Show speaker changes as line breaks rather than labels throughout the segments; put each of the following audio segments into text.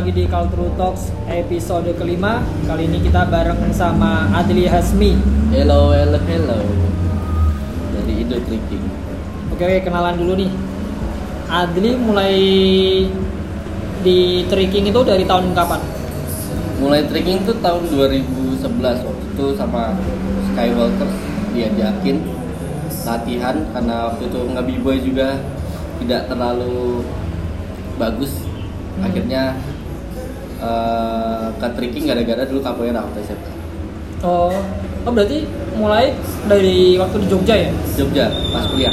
Lagi di Culture Talks episode kelima Kali ini kita bareng sama Adli Hasmi
Hello, hello, hello. Dari Indo Tricking.
Oke, kenalan dulu nih Adli mulai di trekking itu dari tahun kapan?
Mulai trekking tuh tahun 2011 waktu itu sama Skywalker diajakin latihan karena waktu itu nggak juga tidak terlalu bagus.
Hmm.
Akhirnya eh, ke trekking gara-gara dulu capoeira waktu SMA.
Oh, oh berarti mulai dari waktu di Jogja ya?
Jogja pas kuliah.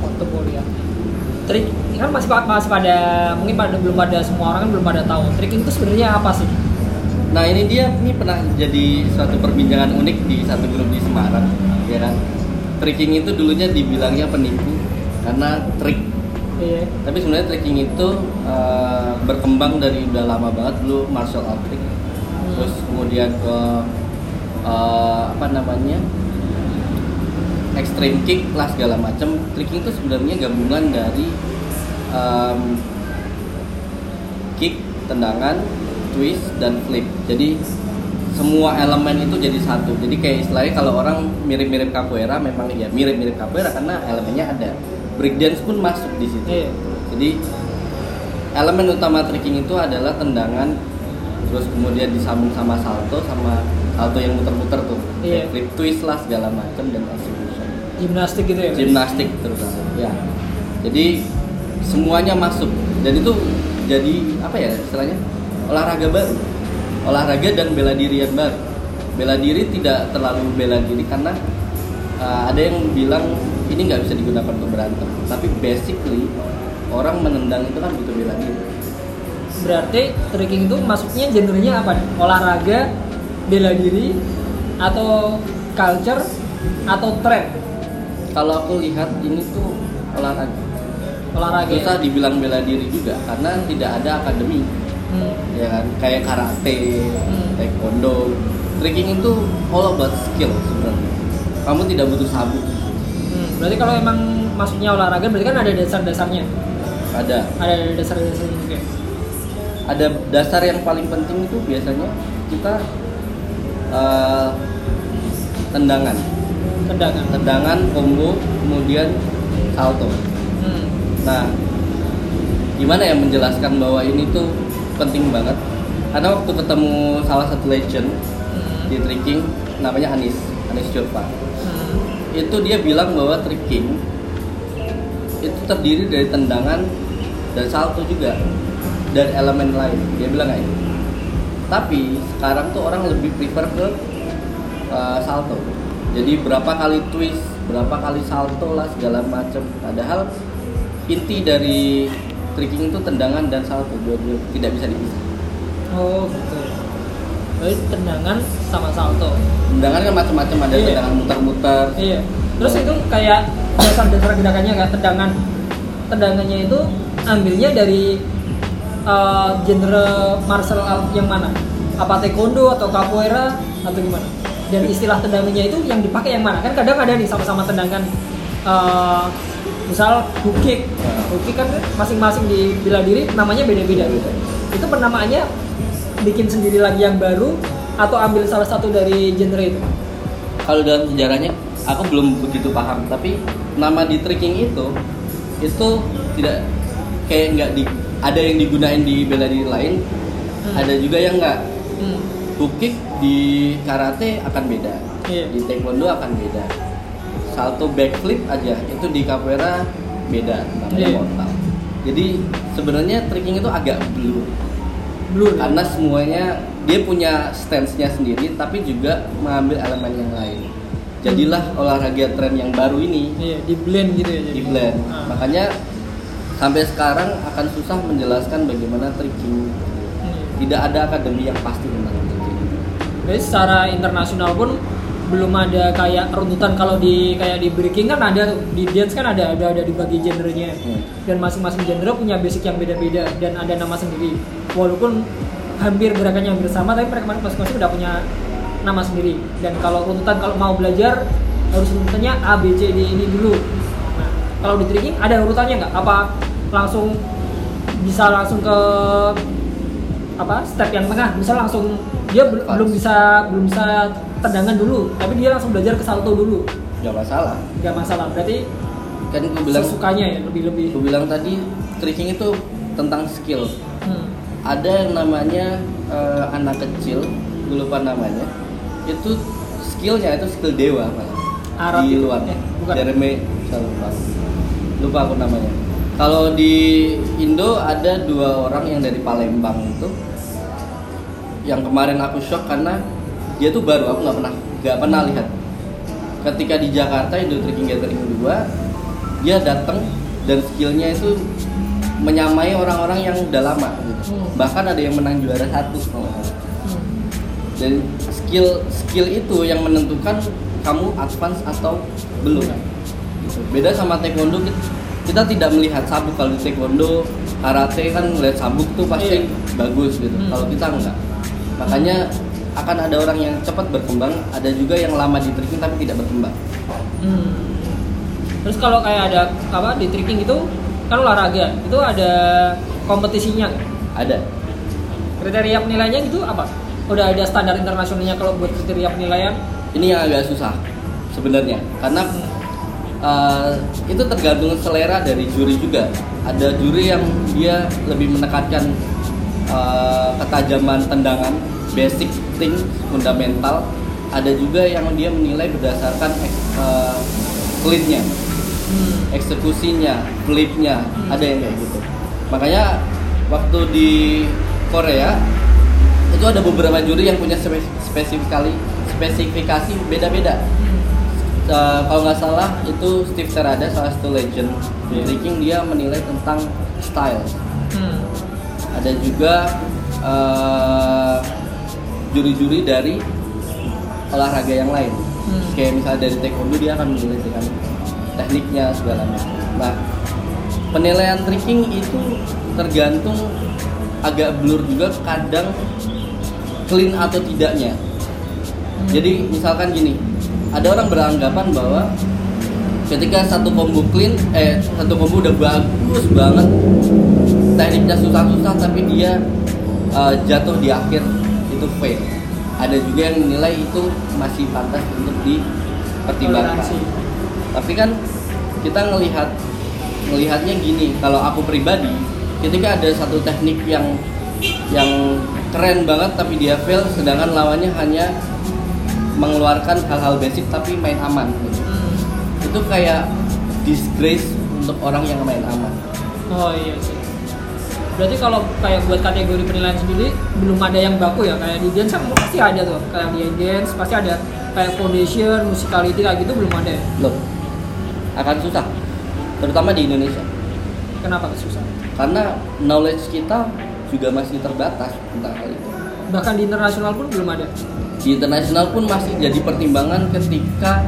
Waktu kuliah Trik, kan masih, masih pada, mungkin pada belum pada semua orang kan belum pada tahu Trekking itu sebenarnya apa sih?
Nah ini dia ini pernah jadi suatu perbincangan unik di satu grup di Semarang, ya kan? Trekking itu dulunya dibilangnya penipu karena trik.
Iya
Tapi sebenarnya trekking itu eh, berkembang dari udah lama banget dulu martial art trick. Terus kemudian ke eh, apa namanya extreme kick lah segala macam. Trekking itu sebenarnya gabungan dari em, kick, tendangan, twist dan flip. Jadi semua elemen itu jadi satu. Jadi kayak istilahnya kalau orang mirip-mirip capoeira memang ya mirip-mirip capoeira karena elemennya ada. Breakdance pun masuk di situ.
Iya
Jadi elemen utama tricking itu adalah tendangan terus kemudian disambung sama salto sama salto yang muter-muter tuh.
Iya.
Kayak flip twist lah segala macam dan execution.
Gimnastik gitu ya?
Gimnastik terutama. Ya. Jadi semuanya masuk dan itu jadi apa ya istilahnya olahraga baru olahraga dan bela diri yang baru bela diri tidak terlalu bela diri karena uh, ada yang bilang ini nggak bisa digunakan untuk berantem tapi basically orang menendang itu kan butuh bela diri
Berarti trekking itu masuknya genrenya apa? nih? Olahraga, bela diri, atau culture, atau tren?
kalau aku lihat ini tuh olahraga
Olahraga ya?
susah dibilang bela diri juga karena tidak ada akademi
Hmm.
ya kan kayak karate,
Hmm.
taekwondo, trekking itu all about skill sebenarnya. Kamu tidak butuh sabuk.
Berarti kalau emang masuknya olahraga berarti kan ada dasar-dasarnya
ada
Ada dasar-dasarnya juga
ada dasar yang paling penting itu biasanya kita eh, tendangan,
Tendangan
tendangan, combo, kemudian salto.
hmm.
Nah, gimana ya menjelaskan bahwa ini tuh penting banget? Karena waktu ketemu salah satu legend
Hmm.
di trekking namanya Anis, Anis Jova. Itu dia bilang bahwa trekking itu terdiri dari tendangan dan salto juga dan elemen lain. Dia bilang kayak gitu. tapi sekarang tuh orang lebih prefer ke uh, salto. Jadi berapa kali twist berapa kali salto lah segala macam padahal inti dari trekking itu tendangan dan salto dua-dua tidak bisa dipisah.
Oh gitu Berarti tendangan sama salto
tendangan kan macam-macam ada
Iya.
tendangan muter-muter
Iya. Terus itu kayak dasar-dasar gerakannya kayak tendangan. Tendangannya itu ambilnya dari eh, genre martial art yang mana? Apa taekwondo atau capoeira atau gimana? Dan istilah tendangannya itu yang dipakai yang mana? Kan kadang ada nih sama-sama tendangan eh, misal hook kick. Hook kick kan masing-masing di bela diri namanya beda-beda. Itu penamaannya bikin sendiri lagi yang baru atau ambil salah satu dari genre itu?
kalau dalam sejarahnya aku belum begitu paham tapi nama di trekking itu itu tidak kayak nggak di ada yang digunain di bela diri lain
Hmm.
ada juga yang nggak
Hmm.
di karate akan beda
Iya.
di taekwondo akan beda salto backflip aja itu di capoeira beda namanya
Iya.
mortal jadi sebenarnya trekking itu agak blur
Blue.
karena semuanya dia punya stance-nya sendiri tapi juga mengambil elemen yang lain jadilah olahraga tren yang baru ini
Iya, di blend gitu ya. jadi.
di blend
Ah.
makanya sampai sekarang akan susah menjelaskan bagaimana trekking
Hmm.
tidak ada akademi yang pasti tentang trekking
Jadi secara internasional pun belum ada kayak runtutan. Kalau di kayak di breaking kan ada di dance kan ada ada ada dibagi genrenya.
Hmm.
dan masing-masing genre punya basic yang beda-beda dan ada nama sendiri. Walaupun hampir gerakannya hampir sama tapi mereka masing-masing udah punya nama sendiri. Dan kalau runtutan kalau mau belajar harus runtutannya A B C D ini dulu. Nah kalau di tricking ada urutannya nggak? Apa langsung bisa langsung ke apa step yang tengah. Bisa langsung dia bel- belum bisa belum bisa tendangan dulu tapi dia langsung belajar ke salto dulu.
Nggak masalah.
Nggak masalah. Berarti
kan gue bilang
sesukanya ya lebih lebih.
Gue bilang tadi tricking itu tentang skill.
Hmm.
ada yang namanya eh, anak kecil gue lupa namanya itu skillnya itu skill dewa malah.
Arab
di luar.
Eh, bukan.
Jeremy lupa lupa aku namanya kalau di Indo ada dua orang yang dari Palembang itu yang kemarin aku shock karena dia tuh baru aku nggak pernah nggak pernah lihat ketika di Jakarta Indo Tricking Gathering 2 dia datang dan skillnya itu menyamai orang-orang yang udah lama gitu.
Hmm.
bahkan ada yang menang juara satu kalau.
Hmm.
dan skill skill itu yang menentukan kamu advance atau belum Gitu. beda sama taekwondo kita, tidak melihat sabuk kalau di taekwondo karate kan melihat sabuk tuh pasti
Iya.
bagus gitu
Hmm.
kalau kita enggak makanya akan ada orang yang cepat berkembang ada juga yang lama di tricking tapi tidak berkembang
Hmm. Terus kalau kayak ada apa di tricking itu kan olahraga, itu ada kompetisinya
ada
Kriteria penilaiannya itu apa? Udah ada standar internasionalnya kalau buat kriteria penilaian?
ini yang agak susah sebenarnya karena uh, itu tergantung selera dari juri juga ada juri yang dia lebih menekankan uh, ketajaman tendangan basic thing fundamental ada juga yang dia menilai berdasarkan uh, clean-nya
Hmm.
eksekusinya flipnya
Hmm.
ada yang kayak gitu makanya waktu di Korea itu ada beberapa juri yang punya spe- spesifikasi spesifikasi beda-beda
Hmm.
Eh, kalau nggak salah itu Steve Terada salah satu legend di
Iya.
tricking dia menilai tentang style
Hmm.
ada juga eh, juri-juri dari olahraga yang lain
Hmm.
kayak misalnya dari taekwondo dia akan menilai dengan tekniknya segala macam nah penilaian tricking itu tergantung agak blur juga kadang clean atau tidaknya
Hmm.
jadi misalkan gini ada orang beranggapan bahwa ketika satu combo clean eh satu combo udah bagus banget tekniknya susah-susah tapi dia eh, jatuh di akhir itu fail. Ada juga yang menilai itu masih pantas untuk dipertimbangkan. Tapi kan kita ngelihat ngelihatnya gini kalau aku pribadi ketika ada satu teknik yang yang keren banget tapi dia fail sedangkan lawannya hanya mengeluarkan hal-hal basic tapi main aman gitu.
Hmm.
itu kayak disgrace untuk orang yang main aman
Oh iya sih. Berarti kalau kayak buat kategori penilaian sendiri belum ada yang baku ya kayak di dance kan pasti ada tuh kayak di dance pasti ada kayak foundation, musicality kayak gitu belum ada ya.
loh akan susah terutama di Indonesia
Kenapa susah?
karena knowledge kita juga masih terbatas tentang hal itu
Bahkan di internasional pun belum ada.
Di internasional pun masih jadi pertimbangan ketika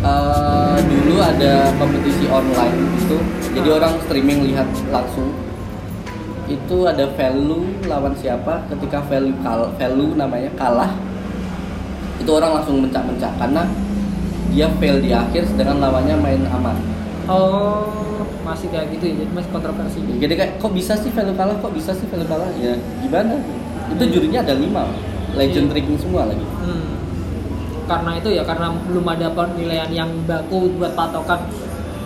eh, dulu ada kompetisi online gitu. Jadi
Ah.
orang streaming lihat langsung. Itu ada value lawan siapa? Ketika value kal value namanya kalah itu orang langsung mencak-mencak karena dia fail di akhir sedangkan lawannya main aman.
Oh, masih kayak gitu ya, jadi masih kontroversi.
jadi kayak kok bisa sih value kalah? Kok bisa sih value kalah? Ya gimana? Itu jurinya ada lima legend
Iya.
tricking semua lagi
Hmm. Karena itu ya, karena belum ada penilaian yang baku buat patokan.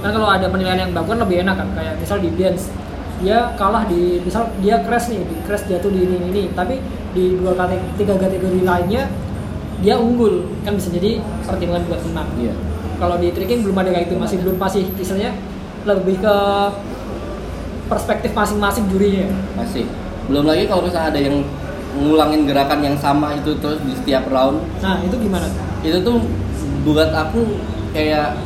Kan kalau ada penilaian yang baku kan lebih enak kan, kayak misal di dance dia kalah di misal dia crash nih, di crash jatuh di ini ini, tapi di dua kategori tiga kategori lainnya dia unggul kan bisa jadi pertimbangan buat menang.
iya
Kalau di tricking belum ada kayak itu, masih belum masih istilahnya lebih ke perspektif masing-masing jurinya.
masih belum lagi kalau misalnya ada yang ngulangin gerakan yang sama itu terus di setiap round.
Nah itu gimana?
itu tuh buat aku kayak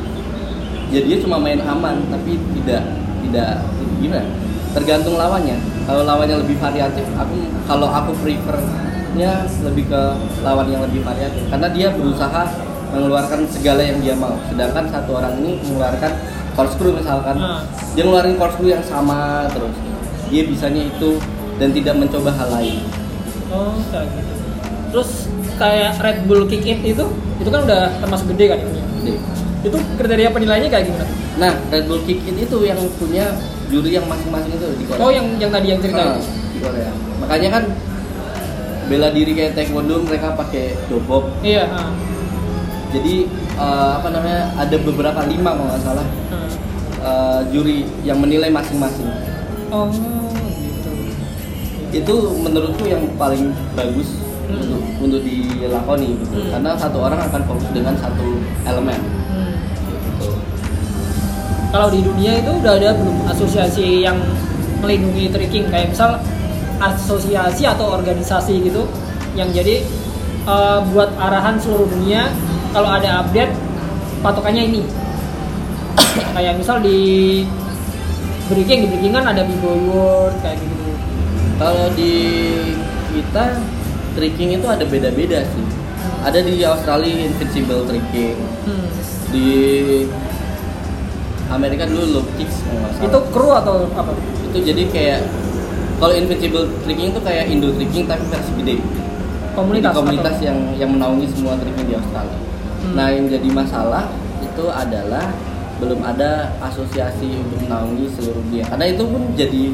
ya dia cuma main aman tapi tidak tidak gimana? Tergantung lawannya. Kalau lawannya lebih variatif aku kalau aku prefernya lebih ke lawan yang lebih variatif. Karena dia berusaha mengeluarkan segala yang dia mau. Sedangkan satu orang ini mengeluarkan corkscrew misalkan.
Nah.
dia ngeluarin corkscrew yang sama terus. Dia bisanya itu dan tidak mencoba hal lain
Oh, kayak gitu. Terus kayak Red Bull Kick It itu, itu kan udah termasuk gede kan.
Jadi,
itu kriteria penilaiannya kayak gimana
Nah, Red Bull Kick It itu yang punya juri yang masing-masing itu di Korea.
oh yang yang tadi yang cerita
Ah,
itu
di Korea. Makanya kan bela diri kayak taekwondo mereka pakai dobok.
iya ah.
Jadi eh, apa namanya? Ada beberapa lima kalau nggak salah
Ah.
eh, juri yang menilai masing-masing.
oh
Itu menurutku yang paling bagus
Hmm.
untuk untuk dilakoni gitu.
Hmm.
Karena satu orang akan fokus dengan satu elemen.
Hmm.
Gitu.
kalau di dunia itu udah ada belum asosiasi yang melindungi tricking kayak misal asosiasi atau organisasi gitu yang jadi eh, buat arahan seluruh dunia kalau ada update patokannya ini kayak misal di breaking di breaking kan ada Bigo World kayak gitu
Kalau di kita tricking itu ada beda-beda sih. Ada di Australia Invincible Tricking,
hmm.
di Amerika dulu low kicks kalau nggak salah.
itu kru atau apa
itu jadi kayak kalau Invincible Tricking itu kayak Indo Tricking tapi versi gede.
komunitas
Jadi komunitas
atau-
yang yang menaungi semua tricking di Australia.
Hmm.
Nah yang jadi masalah itu adalah belum ada asosiasi untuk menaungi seluruh dunia. Karena itu pun jadi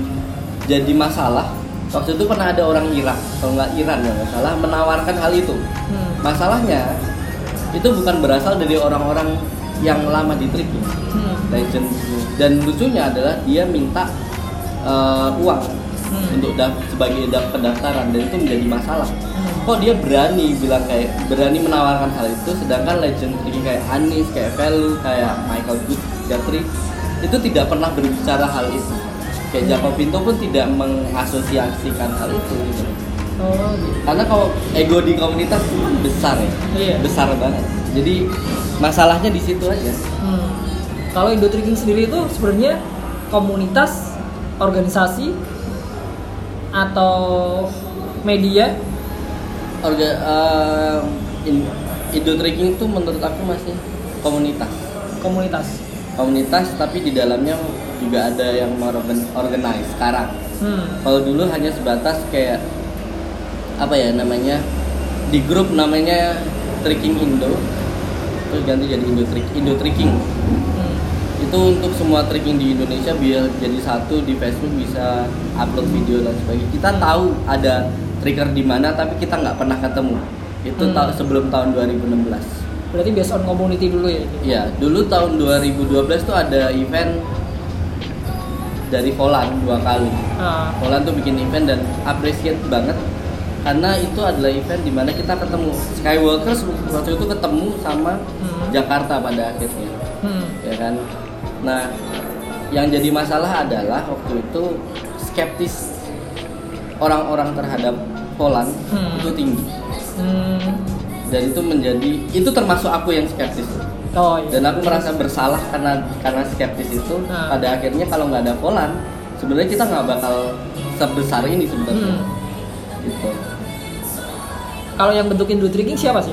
jadi masalah. Waktu itu pernah ada orang Irak, kalau nggak Iran ya nggak salah, menawarkan hal itu.
Hmm.
Masalahnya itu bukan berasal dari orang-orang yang lama di tricking,
Hmm.
legend. Dan lucunya adalah dia minta eh, uang
Hmm.
untuk daf- sebagai daf- pendaftaran dan itu menjadi masalah
Hmm.
kok dia berani bilang kayak berani menawarkan hal itu sedangkan legend ini kayak Anis kayak Velu kayak Michael Good Jeffrey itu tidak pernah berbicara hal itu kayak Jaco Pinto pun tidak mengasosiasikan hal itu gitu.
oh gitu
karena kalau ego di komunitas itu kan besar ya
Iya.
besar banget jadi masalahnya di situ aja
Hmm. Kalau Indo Tricking sendiri itu sebenarnya komunitas, organisasi, atau media.
Orga, in- Indo Trekking itu menurut aku masih komunitas
Komunitas.
komunitas tapi di dalamnya juga ada yang organ organize sekarang
Hmm.
kalau dulu hanya sebatas kayak apa ya namanya di grup namanya Trekking Indo terus ganti jadi Indo Trek Indo Trekking
Hmm.
itu untuk semua trekking di Indonesia biar jadi satu di Facebook bisa upload video dan sebagainya kita tahu ada trigger di mana tapi kita nggak pernah ketemu itu
Hmm.
ta- sebelum tahun 2016
Berarti based on community dulu ya.
ya dulu tahun 2012 tuh ada event dari Poland dua kali
Ah.
Poland tuh bikin event dan appreciate banget karena itu adalah event di mana kita ketemu Skywalkers waktu itu ketemu sama
Hmm.
Jakarta pada akhirnya
Hmm.
ya kan nah yang jadi masalah adalah waktu itu skeptis orang-orang terhadap Poland
Hmm.
itu tinggi
Hmm.
dan itu menjadi itu termasuk aku yang skeptis
Oh iya.
dan aku merasa bersalah karena karena skeptis itu
Nah.
pada akhirnya kalau nggak ada Poland sebenarnya kita nggak bakal sebesar ini sebenarnya
Hmm.
gitu
Kalau yang bentuk Indo Tricking siapa sih?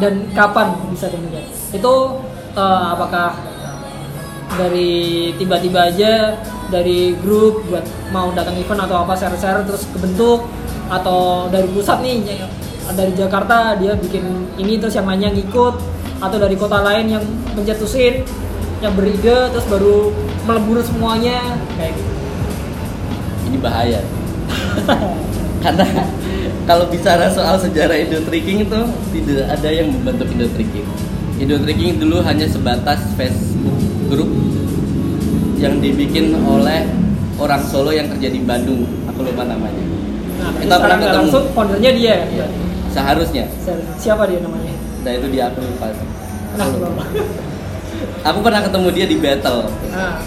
Dan kapan bisa kemudian? Itu eh, apakah dari tiba-tiba aja dari grup buat mau datang event atau apa share-share terus kebentuk atau dari pusat nih ya, dari Jakarta dia bikin ini terus yang lainnya ngikut atau dari kota lain yang mencetusin yang beride terus baru melebur semuanya kayak gitu.
ini bahaya karena kalau bicara soal sejarah Indo Trekking itu tidak ada yang membentuk Indo Trekking. Indo Trekking dulu hanya sebatas Facebook grup yang dibikin oleh orang Solo yang kerja di Bandung. Aku lupa namanya.
Nah,
Kita pernah ketemu.
langsung foundernya dia.
Iya, seharusnya.
Siapa dia namanya?
Nah itu dia aku lupa.
Nah, lupa.
Aku pernah ketemu dia di battle.
Nah,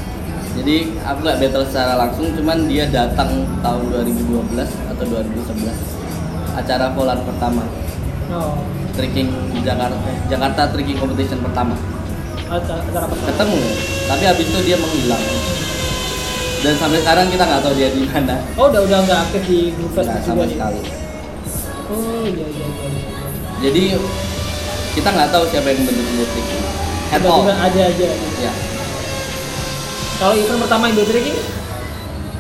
Jadi aku nggak battle secara langsung, cuman dia datang tahun 2012 atau 2011 acara Poland pertama.
no.
trekking Jakarta Jakarta trekking competition pertama
Acara, acara pertama.
ketemu tapi habis itu dia menghilang dan sampai sekarang kita nggak tahu dia di mana
Oh, udah udah nggak aktif di Facebook
sama sekali
Oh, iya iya iya.
jadi kita nggak tahu siapa yang Indo trekking at all
ada aja.
ya
Kalau event pertama Indo Trekking,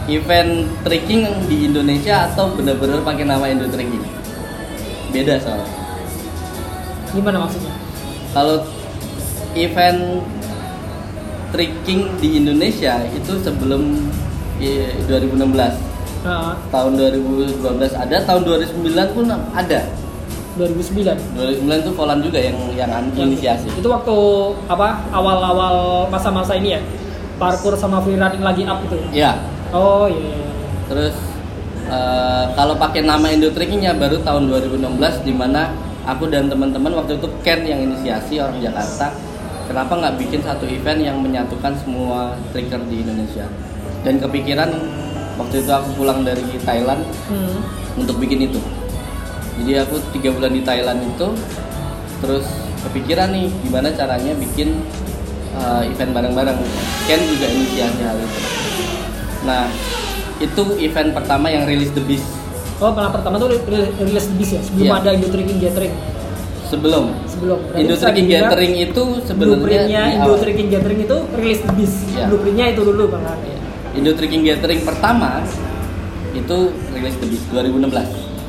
event trekking di Indonesia atau benar-benar pakai nama Indo trekking beda soalnya
gimana maksudnya?
kalau event tricking di Indonesia itu sebelum eh, 2016
Nah,
tahun 2012 ada tahun 2009 pun ada.
2009
2009 tuh Volan juga yang yang an- inisiasi.
itu waktu apa awal-awal masa-masa ini ya? Parkour sama free running lagi up itu
ya?
Oh iya iya.
terus eh, kalau pakai nama Indo Trekkingnya baru tahun 2016 di mana aku dan teman-teman waktu itu Ken yang inisiasi orang Jakarta kenapa nggak bikin satu event yang menyatukan semua trekker di Indonesia? Dan kepikiran waktu itu aku pulang dari Thailand
Hmm.
untuk bikin itu jadi aku tiga bulan di Thailand itu terus kepikiran nih gimana caranya bikin uh, event bareng-bareng Ken juga inisiasi hal itu nah itu event pertama yang rilis The Beast
oh malah pertama tuh ri- rilis the beast ya sebelum
Iya.
ada Gathering
sebelum
sebelum Berarti
Indo
bisa
Trekking
dibilang
Gathering itu sebenarnya
blueprintnya
di
Indo
awal.
Trekking Gathering itu rilis the beast
Iya.
blueprintnya itu dulu bang.
Indo Trekking Gathering pertama itu rilis Beast 2016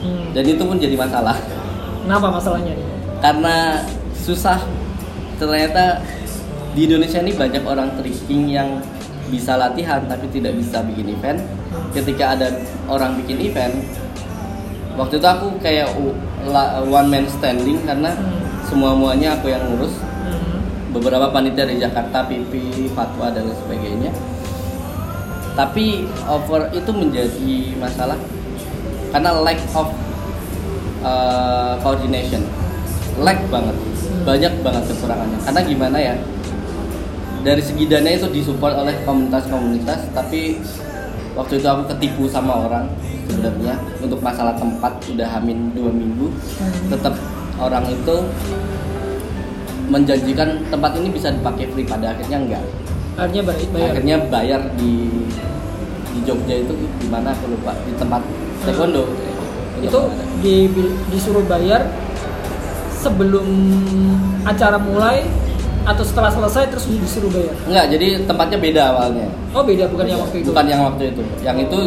hmm.
dan itu pun jadi masalah.
Kenapa masalahnya?
Karena susah. Ternyata di Indonesia ini banyak orang trekking yang bisa latihan tapi tidak bisa bikin event. Ketika ada orang bikin event waktu itu aku kayak one man standing karena
Hmm.
semua muanya aku yang ngurus.
Hmm.
beberapa panitia di Jakarta PP fatwa dan lain sebagainya tapi over itu menjadi masalah karena lack of uh, coordination. Lack banget. Banyak banget kekurangannya. Karena gimana ya? Dari segi dana itu disupport oleh komunitas-komunitas tapi waktu itu aku ketipu sama orang sebenarnya untuk masalah tempat udah hamin dua minggu.
Hmm.
tetap orang itu menjanjikan tempat ini bisa dipakai free pada akhirnya enggak
akhirnya bayar,
akhirnya bayar di di Jogja itu di mana aku lupa di tempat taekwondo.
Itu di, disuruh bayar sebelum acara mulai atau setelah selesai terus disuruh bayar?
Enggak jadi tempatnya beda awalnya.
Oh beda bukan yang waktu itu?
Bukan yang waktu itu. Yang itu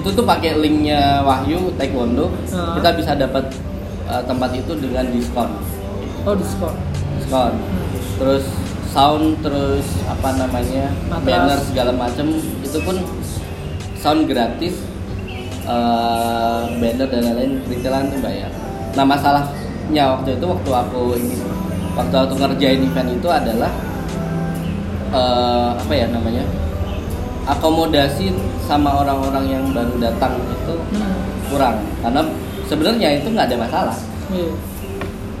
itu tuh pakai linknya Wahyu Taekwondo.
Ah.
kita bisa dapat uh, tempat itu dengan diskon.
Oh diskon.
Diskon. Terus sound terus apa namanya
Matras.
banner segala macam itu pun sound gratis eh, banner dan lain-lain tuh bayar nah masalahnya waktu itu waktu aku ini waktu aku ngerjain event itu adalah eh, apa ya namanya akomodasi sama orang-orang yang baru datang itu
Hmm.
kurang karena sebenarnya itu nggak ada masalah
Iya.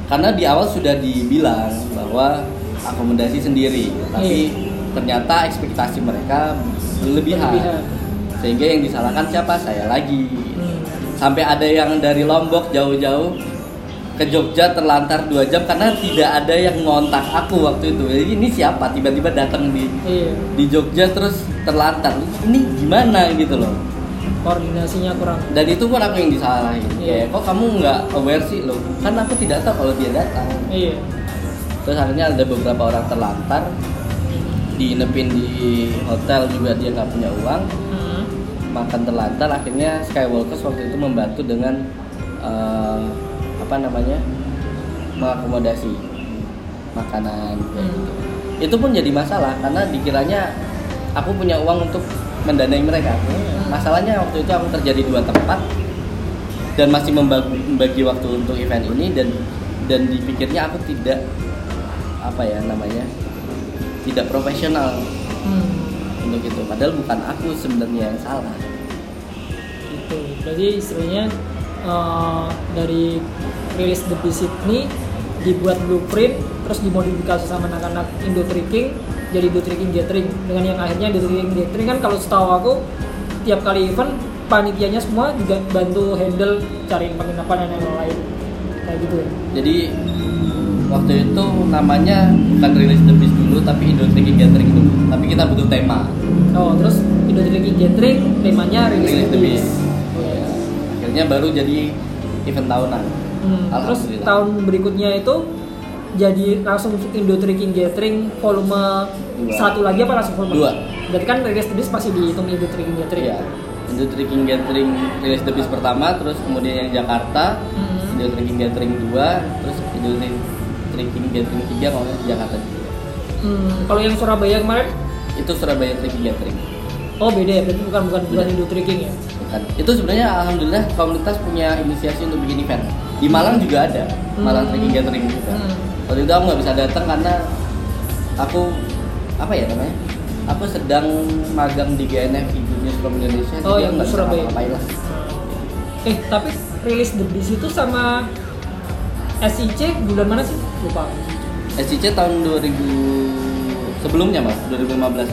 karena di awal sudah dibilang bahwa akomodasi sendiri tapi
Iya.
ternyata ekspektasi mereka berlebihan
Berlebihan.
sehingga yang disalahkan siapa saya lagi
Hmm.
sampai ada yang dari Lombok jauh-jauh ke Jogja terlantar dua jam karena tidak ada yang ngontak aku waktu itu jadi ini siapa tiba-tiba datang di
Iya.
di Jogja terus terlantar ini gimana gitu loh
Koordinasinya kurang.
dan itu pun aku yang disalahin
Iya.
kayak kok kamu nggak aware sih loh kan aku tidak tahu kalau dia datang
Iya.
Terus akhirnya ada beberapa orang terlantar diinepin di hotel juga dia nggak punya uang
Hmm.
makan terlantar akhirnya Skywalkers waktu itu membantu dengan eh, apa namanya mengakomodasi makanan
Hmm.
itu pun jadi masalah karena dikiranya aku punya uang untuk mendanai mereka masalahnya waktu itu aku kerja di dua tempat dan masih membagi, membagi waktu untuk event ini dan dan dipikirnya aku tidak apa ya namanya tidak profesional
Hmm.
untuk itu. Padahal bukan aku sebenarnya yang salah.
Gitu. Berarti istilahnya eh, dari rilis The Beast ini dibuat blueprint terus dimodifikasi sama anak-anak Indo Tricking jadi Indo Tricking Gathering. Dengan yang akhirnya Indo Tricking Gathering kan kalau setahu aku tiap kali event panitianya semua juga bantu handle cariin penginapan dan yang lain kayak gitu. Ya
jadi waktu itu namanya bukan rilis The Beast dulu tapi Indo Trekking Gathering dulu tapi kita butuh tema
oh terus Indo Tricking Gathering temanya rilis
rilis
The
The
Beast
Beast
Oh, iya.
akhirnya baru jadi event tahunan
Hmm, terus tahun berikutnya itu jadi langsung Indo Tricking Gathering volume
Dua.
satu lagi apa langsung volume?
Dua.
Berarti kan rilis The Beast masih dihitung Indo Tricking Gathering.
Iya. Indo Trekking Gathering rilis The Beast pertama terus kemudian yang Jakarta
Hmm.
Indo Trekking Gathering 2 terus Indo Trekking Gathering 3 kalau nggak salah Jakarta juga.
Hmm, kalau yang Surabaya kemarin,
itu Surabaya Tricking Gathering
oh beda ya, berarti bukan bukan bukan. Indo Tricking ya.
Bukan. itu sebenarnya alhamdulillah komunitas punya inisiasi untuk bikin event di Malang juga ada Malang
Hmm.
Tricking Gathering juga
Hmm.
waktu itu aku nggak bisa datang karena aku apa ya namanya aku sedang magang di GNF Ibu Newsroom Indonesia
Oh, yang
nggak
Surabaya.
ngapain lah
Eh, tapi rilis The Beast itu sama SIC bulan mana sih? Lupa.
SCC tahun 2000 sebelumnya mas 2015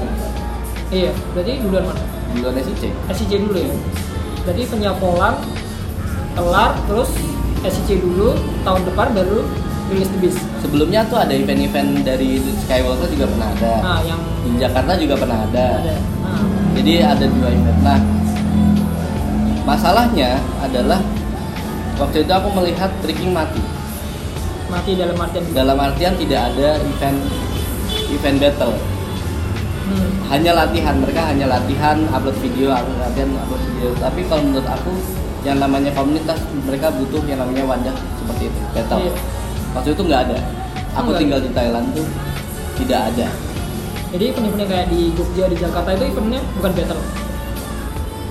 Iya, berarti bulan mana?
bulan SCC
SIC dulu ya. Berarti penyapolan kelar terus SIC dulu tahun depan baru rilis The Beast.
sebelumnya tuh ada event-event dari Skywalker juga pernah ada
Nah, yang
di Jakarta juga pernah ada,
ada. Nah,
jadi ada dua event nah masalahnya adalah waktu itu aku melihat tricking mati
mati dalam artian
dalam artian tidak ada event event battle
hmm.
hanya latihan mereka hanya latihan upload video upload latihan upload video tapi kalau menurut aku yang namanya komunitas mereka butuh yang namanya wadah seperti itu battle
Iya.
waktu itu nggak ada aku
Nggak.
tinggal di Thailand tuh tidak ada
Jadi event-event kayak di Jogja, di Jakarta itu eventnya bukan battle.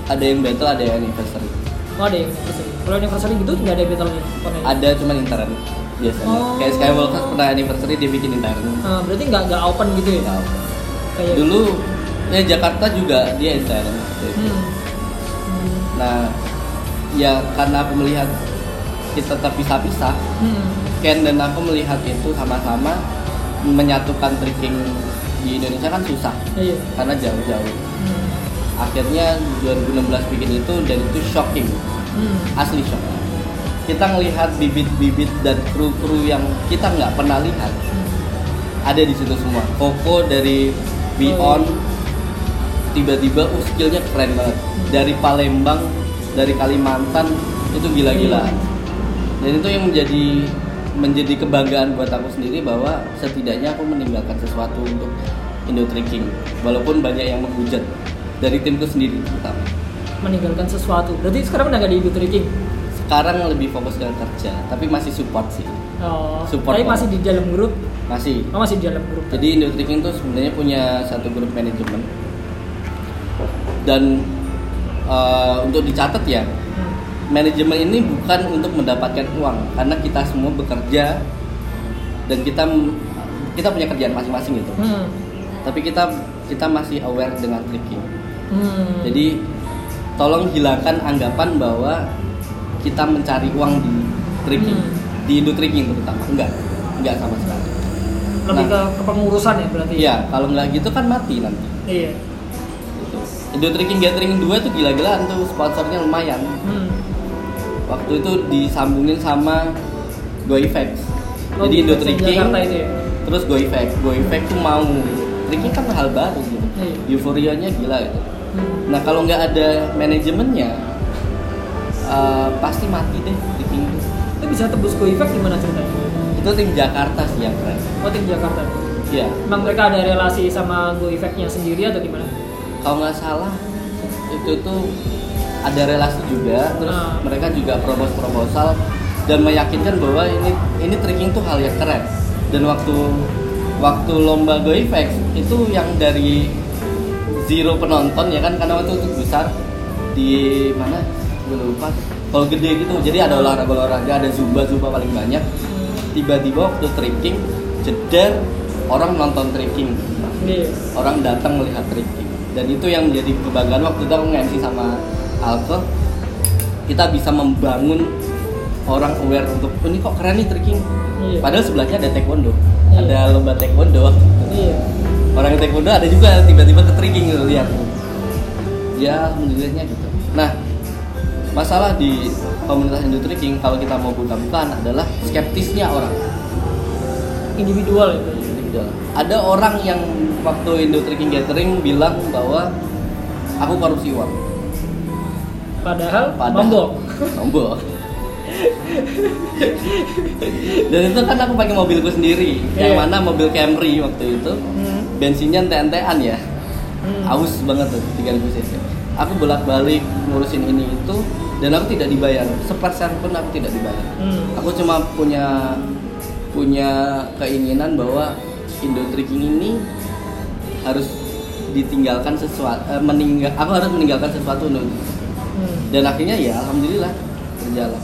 ada yang battle ada yang anniversary
Oh ada yang anniversary. Kalau anniversary gitu nggak ada battle-nya. pokoknya.
ada cuman intern biasanya
Oh.
kayak Skywalker pernah anniversary dia bikin intern
Ah, berarti nggak nggak open gitu ya?
Nggak.
Kayak
dulu ya Jakarta juga dia itu.
Hmm. Hmm.
nah ya karena aku melihat kita terpisah-pisah
Hmm.
Ken dan aku melihat itu sama-sama menyatukan tricking di Indonesia kan susah
Iya.
karena jauh-jauh.
Hmm.
Akhirnya 2016 bikin itu dan itu shocking,
Hmm.
asli shock. Kita ngelihat bibit-bibit dan kru-kru yang kita nggak pernah lihat ada di situ semua. Koko dari Beyond tiba-tiba uh, skillnya keren banget. Dari Palembang, dari Kalimantan itu gila-gilaan. Dan itu yang menjadi menjadi kebanggaan buat aku sendiri bahwa setidaknya aku meninggalkan sesuatu untuk Indo Tricking walaupun banyak yang menghujat dari timku sendiri terutama.
Meninggalkan sesuatu. Berarti sekarang udah nggak di Indo Tricking?
Sekarang lebih fokus ke kerja, tapi masih support sih.
Oh.
Support
Tapi masih di dalam grup.
Masih.
Oh masih di dalam grup.
Jadi Indo Tricking tuh sebenarnya punya satu grup manajemen dan uh, untuk dicatat ya
Hmm.
manajemen ini bukan untuk mendapatkan uang karena kita semua bekerja dan kita kita punya kerjaan masing-masing gitu.
Hmm.
Tapi kita kita masih aware dengan tricking.
Hmm.
Jadi tolong hilangkan anggapan bahwa kita mencari uang di tricking,
Hmm.
di Indo Tricking terutama. Enggak, enggak sama sekali.
lebih
Nah.
ke kepengurusan ya berarti.
Iya, kalau nggak gitu kan mati nanti.
Iya.
Gitu. Indo Tricking Gathering 2 tuh gila-gilaan tuh sponsornya lumayan.
Hmm.
Waktu itu disambungin sama Go Effects.
Oh,
Jadi Indo Tricking
itu ya.
terus Go Effect. Go Effect tuh mau tricking kan hal baru gitu.
Iya.
Euforianya gila gitu.
Hmm.
Nah kalau nggak ada manajemennya eh, pasti mati deh tricking itu.
Itu bisa tebus go effect gimana ceritanya?
Itu tim Jakarta sih yang keren.
Oh tim Jakarta.
Iya.
Emang mereka ada relasi sama go effectnya sendiri atau gimana?
Kalau nggak salah itu tuh ada relasi juga terus
Ah.
mereka juga propose proposal dan meyakinkan bahwa ini ini tricking tuh hal yang keren dan waktu waktu lomba Go Effects itu yang dari zero penonton ya kan karena waktu itu besar di mana gue lupa kalau gede gitu jadi ada olahraga olahraga ada zumba zumba paling banyak tiba-tiba waktu tricking jeder orang nonton tricking
Iya.
orang datang melihat tricking dan itu yang menjadi kebanggaan waktu itu aku nge-MC sama Alko kita bisa membangun orang aware untuk "Oh, ini kok keren nih tricking
Iya.
padahal sebelahnya ada taekwondo
Iya.
ada lomba taekwondo waktu itu.
Iya.
orang taekwondo ada juga tiba-tiba ke tricking gitu lihat ya alhamdulillahnya gitu nah masalah di komunitas Indo Tricking kalau kita mau buka-bukaan adalah skeptisnya orang
Individual itu.
Individual. Ada orang yang waktu Indo Tricking Gathering bilang bahwa aku korupsi uang.
Padahal,
Padahal
nombok.
Nombok. Dan itu kan aku pakai mobilku sendiri, yang
Iya.
mana mobil Camry waktu itu
Hmm.
bensinnya ente-entean ya,
Hmm.
aus banget tuh 3000 cc. Aku bolak-balik ngurusin ini itu dan aku tidak dibayar, sepersen pun aku tidak dibayar.
Hmm.
Aku cuma punya punya keinginan bahwa Indo Tricking ini harus ditinggalkan sesuatu eh, meninggal aku harus meninggalkan sesuatu untuk
Hmm.
dan akhirnya ya alhamdulillah berjalan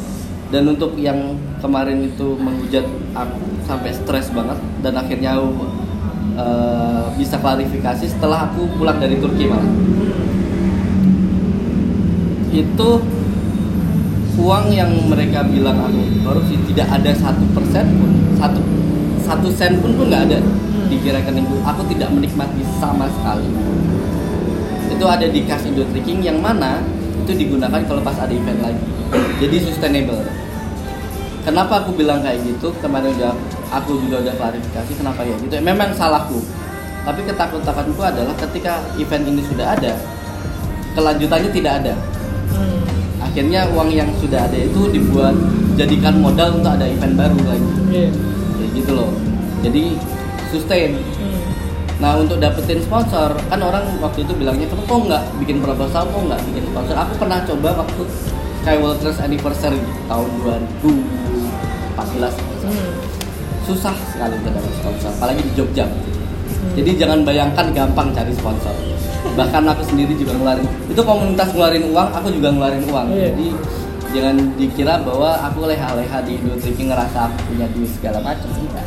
dan untuk yang kemarin itu menghujat aku sampai stres banget dan akhirnya aku eh, bisa klarifikasi setelah aku pulang dari Turki malah itu uang yang mereka bilang aku korupsi tidak ada satu persen pun satu satu sen pun pun nggak ada di rekeningku aku tidak menikmati sama sekali. Itu ada di kas Indo Tricking yang mana itu digunakan kalau pas ada event lagi. Jadi sustainable. Kenapa aku bilang kayak gitu? Kemarin udah aku juga udah klarifikasi kenapa ya gitu. Memang salahku. Tapi ketakutanku adalah ketika event ini sudah ada kelanjutannya tidak ada.
Hmm.
Akhirnya uang yang sudah ada itu dibuat jadikan modal untuk ada event baru lagi
Iya.
kayak gitu loh jadi sustain
Hmm.
nah untuk dapetin sponsor kan orang waktu itu bilangnya kamu kok nggak bikin proposal kok nggak bikin sponsor aku pernah coba waktu Skywalker's Anniversary tahun 2014
Hmm.
susah sekali untuk dapat sponsor apalagi di Jogja
Hmm.
jadi jangan bayangkan gampang cari sponsor bahkan aku sendiri juga ngeluarin itu komunitas ngeluarin uang aku juga ngeluarin uang
Iya.
jadi jangan dikira bahwa aku leha-leha di Indo Tricking ngerasa aku punya duit segala macam enggak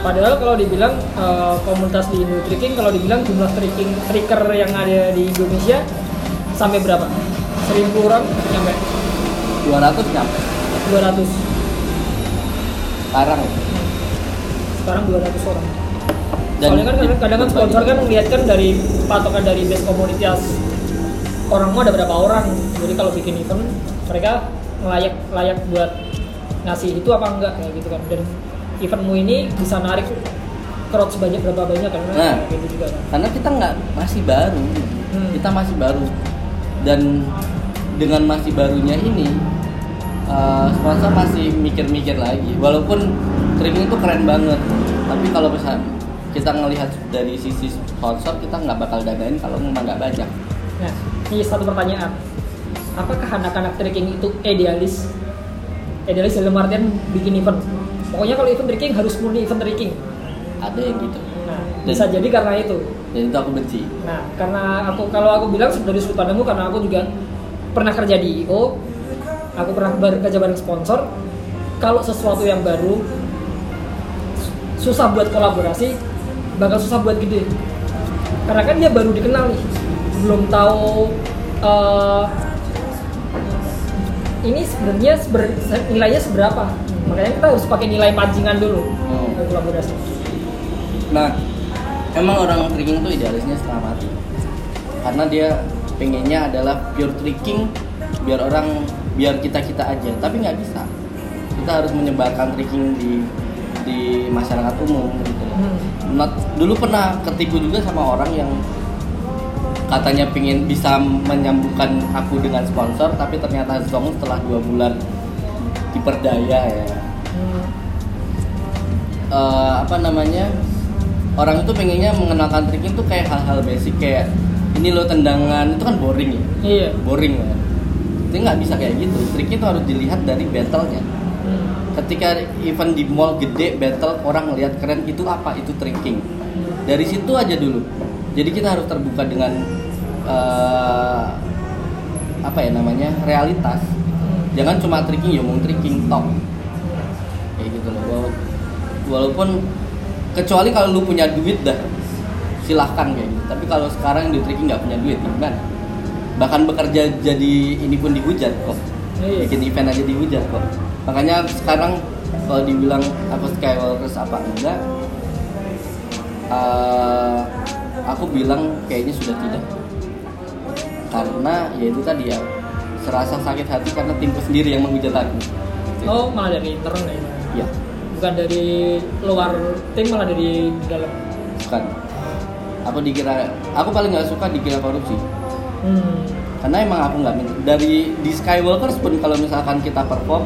Padahal kalau dibilang eh, komunitas di Indo Tricking, kalau dibilang jumlah tricking tricker yang ada di Indonesia sampai berapa? 1000 orang sampai
200 nyampe
200.
sekarang
Sekarang 200 orang.
Dan
Soalnya kan kadang, kadang kan sponsor kan ngeliat kan dari patokan dari base komunitas orang mau ada berapa orang. Jadi kalau bikin event mereka layak layak buat ngasih itu apa enggak kayak gitu kan. Dan eventmu ini bisa narik crowd sebanyak berapa banyak kan?
Nah.
Gitu juga kan.
karena kita nggak masih baru
Hmm.
kita masih baru dan dengan masih barunya ini uh, sponsor masih mikir-mikir lagi walaupun training itu keren banget tapi kalau bisa kita ngelihat dari sisi sponsor kita nggak bakal danain kalau memang nggak banyak
Nah, ini satu pertanyaan. Apakah anak-anak trekking itu idealis? Idealis dalam artian bikin event. Pokoknya kalau event trekking harus murni event trekking.
ada yang gitu
Nah, bisa jadi karena itu.
dan itu aku benci
Nah, karena aku kalau aku bilang dari sudut pandangku karena aku juga pernah kerja di IO, aku pernah bekerja bareng sponsor. Kalau sesuatu yang baru su- susah buat kolaborasi, bakal susah buat gede. Karena kan dia baru dikenal nih, belum tahu eh, ini sebenarnya seber- nilainya seberapa. Makanya kita harus pakai nilai pancingan dulu
Hmm.
kolaborasi.
Nah, emang orang tricking tuh idealisnya setengah mati. Karena dia pengennya adalah pure tricking biar orang biar kita kita aja, tapi nggak bisa. Kita harus menyebarkan tricking di di masyarakat umum gitu.
Hmm.
Not- dulu pernah ketipu juga sama orang yang katanya pengen bisa menyambungkan aku dengan sponsor, tapi ternyata zong setelah dua bulan diperdaya ya
Hmm.
eh, apa namanya orang itu pengennya mengenalkan tricking tuh kayak hal-hal basic kayak ini lo tendangan itu kan boring ya
Iya.
boring kan itu nggak bisa kayak gitu triknya itu harus dilihat dari battle-nya. Ketika event di mall gede battle orang ngelihat keren itu apa? Itu tricking dari situ aja dulu. Jadi kita harus terbuka dengan eh, apa ya namanya? Realitas. Jangan cuma tricking ya ngomong tricking top kayak gitu loh. Wala- walaupun kecuali kalau lu punya duit dah silahkan kayak gitu. Tapi kalau sekarang di tricking nggak punya duit gimana? Bahkan bekerja jadi ini pun dihujat kok.
Iya.
bikin event aja dihujat kok makanya sekarang kalau dibilang aku Skywalkers apa enggak eh, aku bilang kayaknya sudah tidak karena ya itu tadi ya serasa sakit hati karena timku sendiri yang menghujat aku
Oh, malah dari internal ya?
ya
Bukan dari luar tim, malah dari dalam.
bukan aku dikira aku paling nggak suka dikira korupsi
Hmm.
Karena emang aku nggak minta dari di Skywalkers pun kalau misalkan kita perform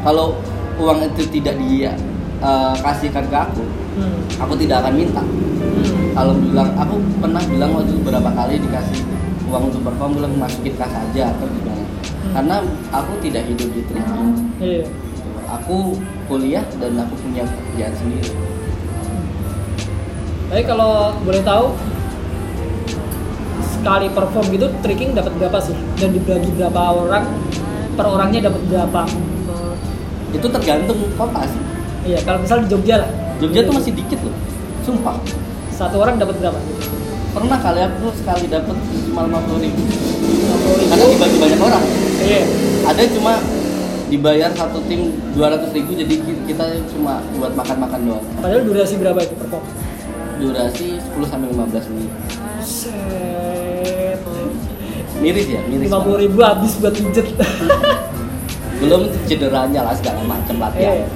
kalau uang itu tidak dia eh, kasihkan ke aku
Hmm.
aku tidak akan minta
Hmm.
kalau bilang aku pernah bilang waktu beberapa kali dikasih uang untuk perform bilang masukin kas aja atau gimana karena aku tidak hidup di training
Iya.
aku kuliah dan aku punya pekerjaan sendiri
Tapi kalau boleh tahu sekali perform gitu tricking dapat berapa sih? Dan dibagi berapa orang per orangnya dapat berapa?
itu tergantung kota sih
Iya, kalau misal di Jogja lah.
Jogja tuh masih dikit loh sumpah
satu orang dapat berapa?
pernah kali aku sekali dapat cuma lima puluh ribu karena dibagi banyak orang
Iya.
ada cuma dibayar satu tim dua ratus ribu jadi ki- kita cuma buat makan-makan doang
Padahal durasi berapa itu perform?
durasi 10 sampai 15 menit
Set.
Miris ya miris
Lima puluh ribu habis buat pijet.
belum cederanya lah segala macam latihan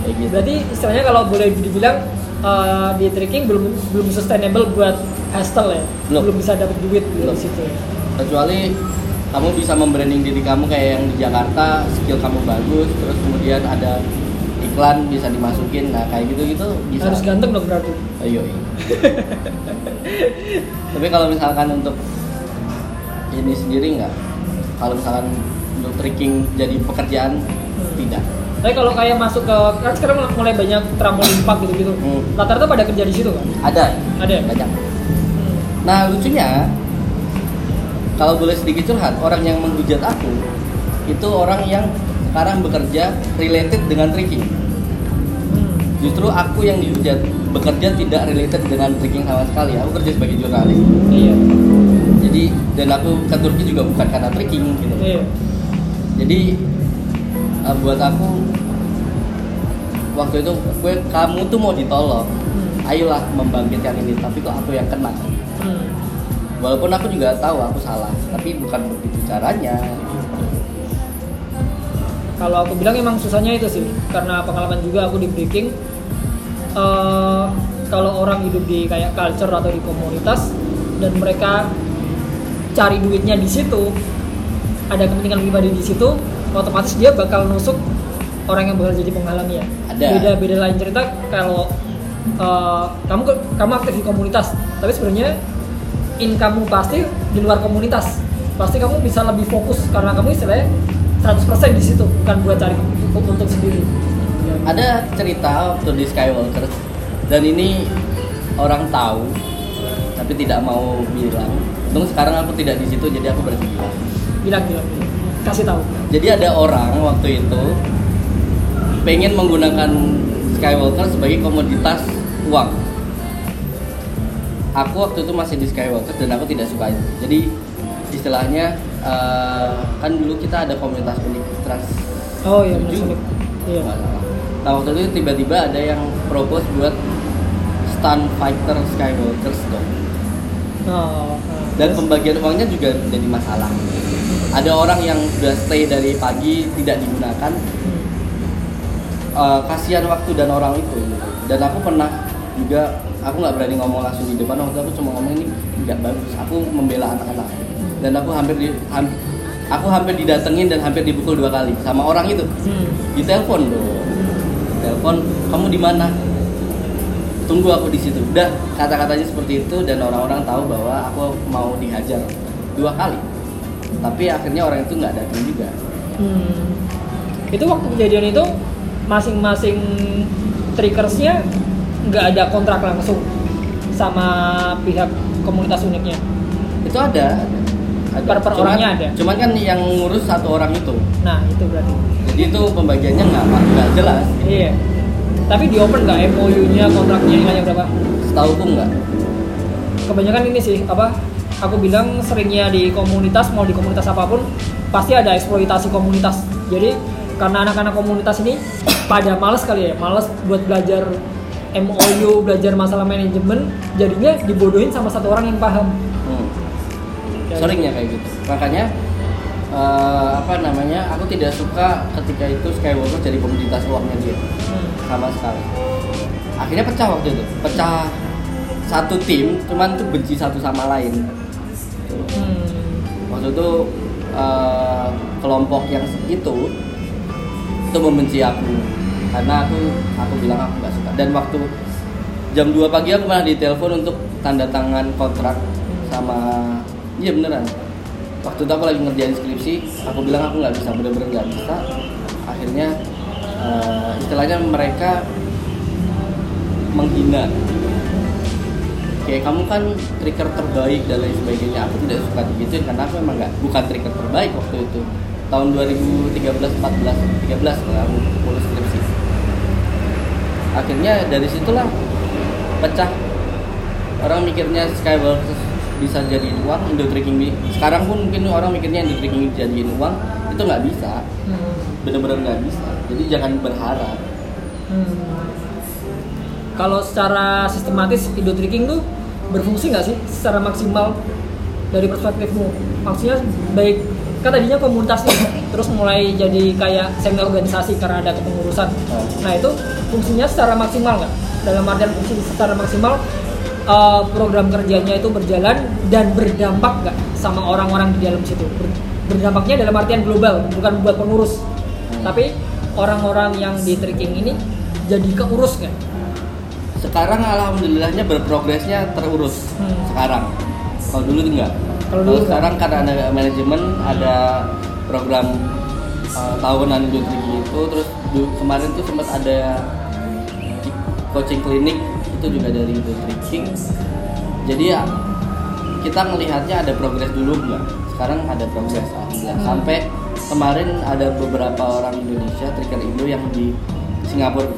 kayak gitu
Berarti istilahnya kalau boleh dibilang eh, di tricking belum belum sustainable buat hustle ya.
Belum.
bisa dapat duit
Belum.
dari situ. ya.
kecuali kamu bisa membranding diri kamu kayak yang di Jakarta skill kamu bagus terus kemudian ada iklan bisa dimasukin nah kayak gitu gitu bisa
Harus ganteng dong berarti.
ayo tapi kalau misalkan untuk ini sendiri nggak kalau misalkan untuk tricking jadi pekerjaan tidak
Tapi kalau kayak masuk ke kan sekarang mulai banyak trampolin park gitu-gitu.
Hmm.
Rata-rata pada kerja di situ kan?
ada
Ada ya?
banyak
Hmm.
nah lucunya kalau boleh sedikit curhat orang yang menghujat aku itu orang yang sekarang bekerja related dengan tricking
Hmm.
justru aku yang dihujat bekerja tidak related dengan tricking sama sekali aku kerja sebagai jurnalis
Iya.
Jadi dan aku ke Turki juga bukan karena tricking gitu
Iya.
jadi uh, buat aku waktu itu gue kamu tuh mau ditolong
Hmm.
ayolah membangkitkan ini tapi kok aku yang kena
Hmm.
walaupun aku juga tahu aku salah tapi bukan begitu caranya
Kalau aku bilang emang susahnya itu sih, karena pengalaman juga aku di breaking. eh, kalau orang hidup di kayak culture atau di komunitas dan mereka cari duitnya di situ, ada kepentingan pribadi di situ, otomatis dia bakal nusuk orang yang bakal jadi penghalangnya.
Ada.
Beda beda lain cerita kalau eh, kamu kamu aktif di komunitas, tapi sebenarnya income pasti di luar komunitas. Pasti kamu bisa lebih fokus karena kamu istilahnya 100% di situ, bukan buat cari untuk sendiri.
ada cerita waktu di Skywalker dan ini orang tahu tapi tidak mau bilang untung sekarang aku tidak di situ jadi aku berhenti bilang
Bilang bilang, kasih tahu.
jadi ada orang waktu itu pengen menggunakan Skywalker sebagai komoditas uang aku waktu itu masih di Skywalker dan aku tidak suka itu jadi istilahnya eh, kan dulu kita ada komunitas unik trans
Oh iya,
Tujuh.
Iya.
Nah waktu itu tiba-tiba ada yang propose buat stun fighter Skywalkers dong.
Oh,
Dan
terus?
pembagian uangnya juga jadi masalah. Ada orang yang sudah stay dari pagi tidak digunakan.
Hmm.
Eh, kasihan waktu dan orang itu. Dan aku pernah juga aku nggak berani ngomong langsung di depan waktu aku cuma ngomong ini nggak bagus. Aku membela anak-anak. Dan aku hampir di ham- aku hampir didatengin dan hampir dipukul dua kali sama orang itu.
Hmm.
Ditelepon dong. Telepon, kamu di mana? Tunggu aku di situ. Udah kata-katanya seperti itu dan orang-orang tahu bahwa aku mau dihajar dua kali. Tapi akhirnya orang itu nggak datang juga.
Hmm. Itu waktu kejadian itu masing-masing trickersnya nggak ada kontrak langsung sama pihak komunitas uniknya.
Itu ada. ada.
Per- per
Cuman-
orangnya ada?
Cuman kan yang ngurus satu orang itu.
Nah itu berarti.
Jadi itu pembagiannya nggak nggak jelas.
Iya. Tapi di open nggak MOU-nya kontraknya nilainya berapa?
Setahu aku nggak.
Kebanyakan ini sih apa? Aku bilang seringnya di komunitas mau di komunitas apa pun pasti ada eksploitasi komunitas. Jadi karena anak-anak komunitas ini pada males kali ya, males buat belajar MOU, belajar masalah manajemen, jadinya dibodohin sama satu orang yang paham.
Hmm. seringnya kayak gitu makanya eh, apa namanya aku tidak suka ketika itu Skywalker jadi komoditas uangnya dia
Hmm.
Sama sekali. Akhirnya pecah waktu itu. Pecah satu tim cuman tuh benci satu sama lain.
Hmm.
waktu itu eh, kelompok yang itu itu membenci aku. Karena aku aku bilang aku nggak suka. Dan waktu jam 2 pagi aku pernah ditelepon untuk tanda tangan kontrak sama iya beneran. Waktu itu aku lagi ngerjain skripsi aku bilang aku nggak bisa bener-bener nggak bisa. Akhirnya eh, istilahnya mereka menghina. Kayak kamu kan trigger terbaik dan lain sebagainya. Aku tidak suka digituin karena aku emang nggak bukan trigger terbaik waktu itu. Tahun 2013 14 13 lah aku mulai skripsi. Akhirnya dari situlah pecah. Orang mikirnya Skyward bisa jadi uang Indo Tricking sekarang pun mungkin orang mikirnya Indo Tricking jadiin uang. Itu nggak bisa.
Hmm.
bener-bener nggak bisa jadi jangan berharap
Hmm. Kalau secara sistematis Indo Tricking tuh berfungsi nggak sih secara maksimal dari perspektifmu? Maksudnya baik kan tadinya komunitas nih, terus mulai jadi kayak semi organisasi karena ada kepengurusan. Nah itu fungsinya secara maksimal nggak? Dalam artian fungsi secara maksimal eh, program kerjanya itu berjalan dan berdampak nggak sama orang-orang di dalam situ? Ber- Berdampaknya dalam artian global, bukan buat pengurus, tapi orang-orang yang di tricking ini jadi keurus nggak?
sekarang alhamdulillahnya berprogresnya terurus
Hmm.
sekarang kalau dulu enggak
Kalau dulu enggak.
sekarang karena ada manajemen ada program uh, tahunan Indo Tricking itu terus kemarin tuh sempat ada coaching klinik itu juga dari Indo Tricking jadi ya kita ngelihatnya ada progres dulu enggak sekarang ada progres alhamdulillah
Hmm.
sampai kemarin ada beberapa orang Indonesia trigger Indo yang di Singapura.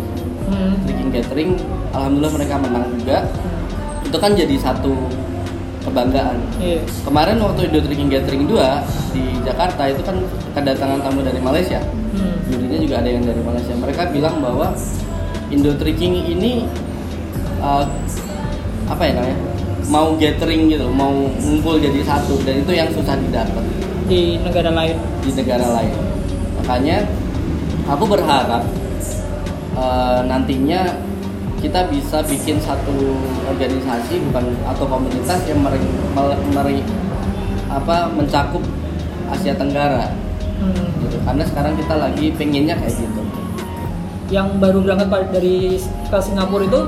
Hmm.
Tricking Gathering alhamdulillah mereka menang juga. Itu kan jadi satu kebanggaan.
Iya.
kemarin waktu Indo Tricking Gathering 2 di Jakarta itu kan kedatangan tamu dari Malaysia.
Hmm.
jurinya juga ada yang dari Malaysia. Mereka bilang bahwa Indo Tricking ini uh, apa ya namanya mau gathering gitu mau ngumpul jadi satu. Dan itu yang susah didapat
Di negara lain.
di negara lain. Makanya aku berharap eh, nantinya kita bisa bikin satu organisasi bukan atau komunitas yang meri, meri- apa mencakup Asia Tenggara
Hmm.
gitu. Karena sekarang kita lagi pengennya kayak gitu.
Yang baru berangkat dari ke Singapura itu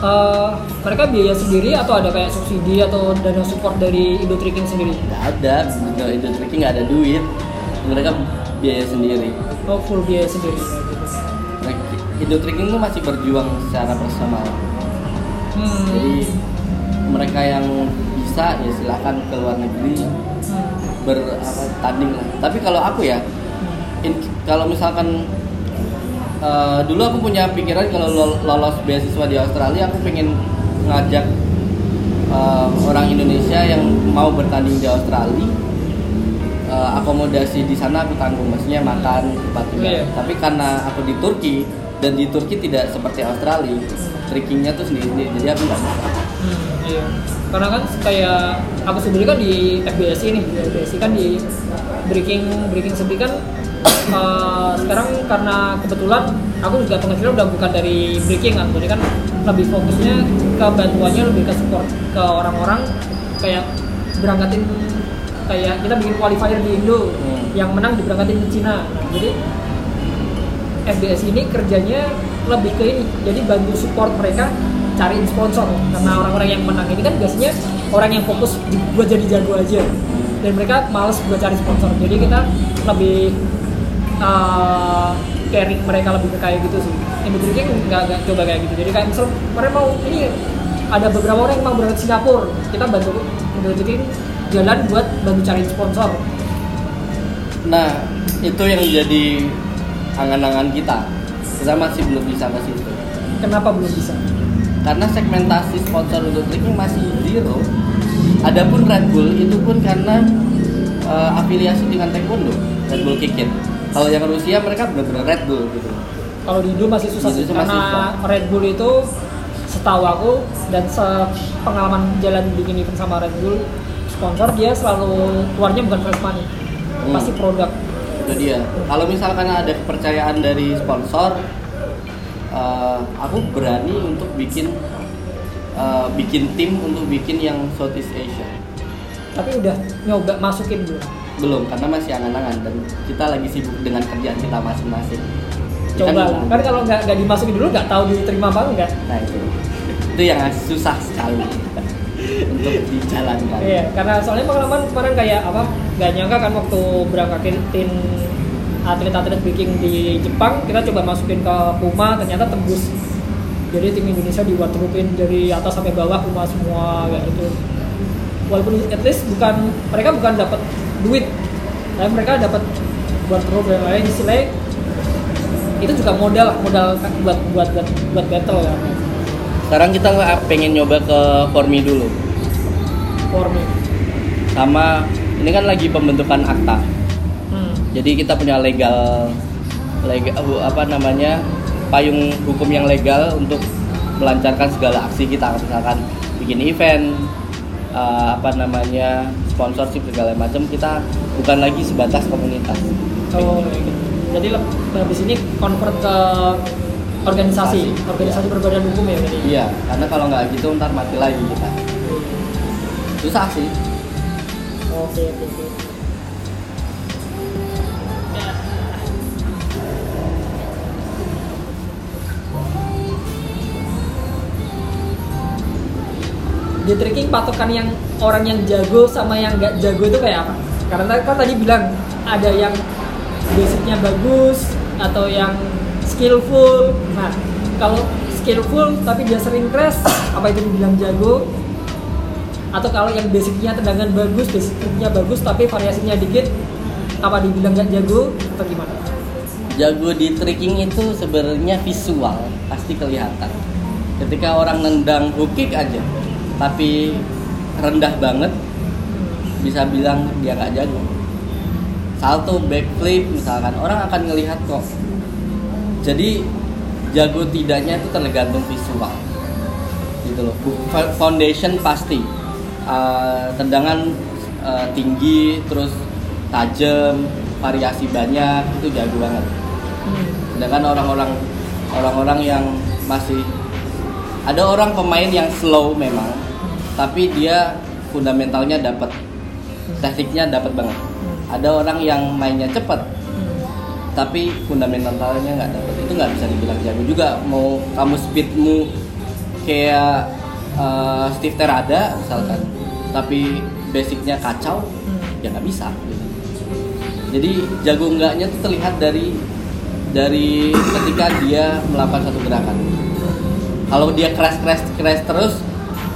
eh, mereka biaya sendiri atau ada kayak subsidi atau dana support dari Indo Tricking sendiri?
Nggak ada, Indo Indo Tricking nggak ada duit. Mereka biaya sendiri.
Oh full biaya sendiri.
Indo Tricking tuh masih berjuang secara personal.
Hmm.
Jadi mereka yang bisa ya silahkan ke luar negeri
Hmm.
ber apa, tanding lah. Tapi kalau aku ya, in- kalau misalkan eh, dulu aku punya pikiran kalau lol- lolos beasiswa di Australia, aku pengen ngajak eh, orang Indonesia yang mau bertanding di Australia. eh, akomodasi di sana aku tanggung, maksudnya makan, tempat tinggal.
Iya.
Tapi karena aku di Turki dan di Turki tidak seperti Australia, trickingnya tuh sendiri, jadi aku nggak bisa.
Hmm, iya. Karena kan kayak aku sendiri kan di FBSI nih, di FBSI kan di breaking breaking sendiri kan eh, sekarang karena kebetulan aku juga penghasilan udah bukan dari breaking kan, jadi kan lebih fokusnya ke bantuannya lebih ke support ke orang-orang kayak berangkatin kayak kita bikin qualifier di Indo
Hmm.
yang menang diberangkatin ke Cina. Nah, jadi FBS ini kerjanya lebih ke ini jadi bantu support mereka cariin sponsor karena orang-orang yang menang ini kan biasanya orang yang fokus buat jadi jago aja dan mereka males buat cari sponsor jadi kita lebih uh, caring mereka lebih ke kayak gitu sih yang Tricking nggak nggak coba kayak gitu jadi kayak misal mereka mau ini ada beberapa orang yang mau berangkat Singapura kita bantu Tricking jalan buat bantu cari sponsor
Nah, itu yang jadi angan-angan kita. Kita masih belum bisa ke situ.
kenapa belum bisa
Karena segmentasi sponsor untuk tricking masih zero. Adapun Red Bull itu pun karena eh, afiliasi dengan Taekwondo, Red Bull Kick It. Kalau yang Rusia mereka benar-benar Red Bull gitu.
Kalau di Indo masih susah sih karena
susah.
Red Bull itu setahu aku dan pengalaman jalan bikin event sama Red Bull sponsor dia selalu keluarnya bukan prize money
Hmm.
pasti produk
Itu dia. Kalau misalkan ada kepercayaan dari sponsor, eh, aku berani untuk bikin eh, bikin tim untuk bikin yang Southeast Asia.
tapi udah nyoba masukin dulu
belum karena masih angan-angan dan kita lagi sibuk dengan kerjaan kita masing-masing.
Coba
Kan-
kan kalau nggak nggak dimasukin dulu nggak tahu diterima apa enggak.
Nah itu. Itu yang susah sekali untuk dijalankan.
Iya karena soalnya pengalaman kemarin kayak apa nggak nyangka kan waktu berangkatin atlet-atlet biking di Jepang kita coba masukin ke Puma ternyata tembus. Jadi tim Indonesia diwadrupin dari atas sampai bawah rumah semua kayak itu walaupun at least bukan mereka bukan dapat duit tapi mereka dapat buat program lain istilahnya itu juga modal modal buat buat buat buat battle ya
Sekarang kita pengen nyoba ke Formi dulu.
for me
Sama ini kan lagi pembentukan akta.
hmm.
Jadi kita punya legal legal apa namanya? payung hukum yang legal untuk melancarkan segala aksi kita misalkan bikin event eh, apa namanya sponsorship segala macam kita bukan lagi sebatas komunitas.
Oh kayak gitu. jadi leb- habis ini convert ke organisasi organisasi berbadan hukum ya jadi
iya karena kalau nggak gitu ntar mati lagi kita. Susah sih.
Oke oke oke. Ya. Di tricking patokan yang orang yang jago sama yang nggak jago itu kayak apa? Karena kan tadi bilang ada yang basicnya bagus atau yang skillful. Nah, kalau skillful tapi dia sering crash, apa itu dibilang jago? Atau kalau yang basicnya tendangan bagus, basicnya bagus tapi variasinya dikit, apa dibilang nggak jago atau gimana?
jago di tricking itu sebenarnya visual pasti kelihatan ketika orang nendang hook kick aja tapi rendah banget bisa bilang dia nggak jago. Salto backflip misalkan. Orang akan ngelihat kok. Jadi jago tidaknya itu tergantung visual. Gitu loh. Foundation pasti. Uh, tendangan uh, tinggi terus tajam variasi banyak itu jago banget. Sedangkan orang-orang orang-orang yang masih ada orang pemain yang slow memang tapi dia fundamentalnya dapat. Tekniknya dapat banget. Ada orang yang mainnya cepat tapi fundamentalnya nggak dapat. Itu nggak bisa dibilang jago juga. Mau kamu speedmu kayak uh, Steve Terada misalkan tapi basicnya kacau ya nggak bisa. Jadi jago enggaknya tuh terlihat dari dari ketika dia melakukan satu gerakan. Kalau dia crash crash crash terus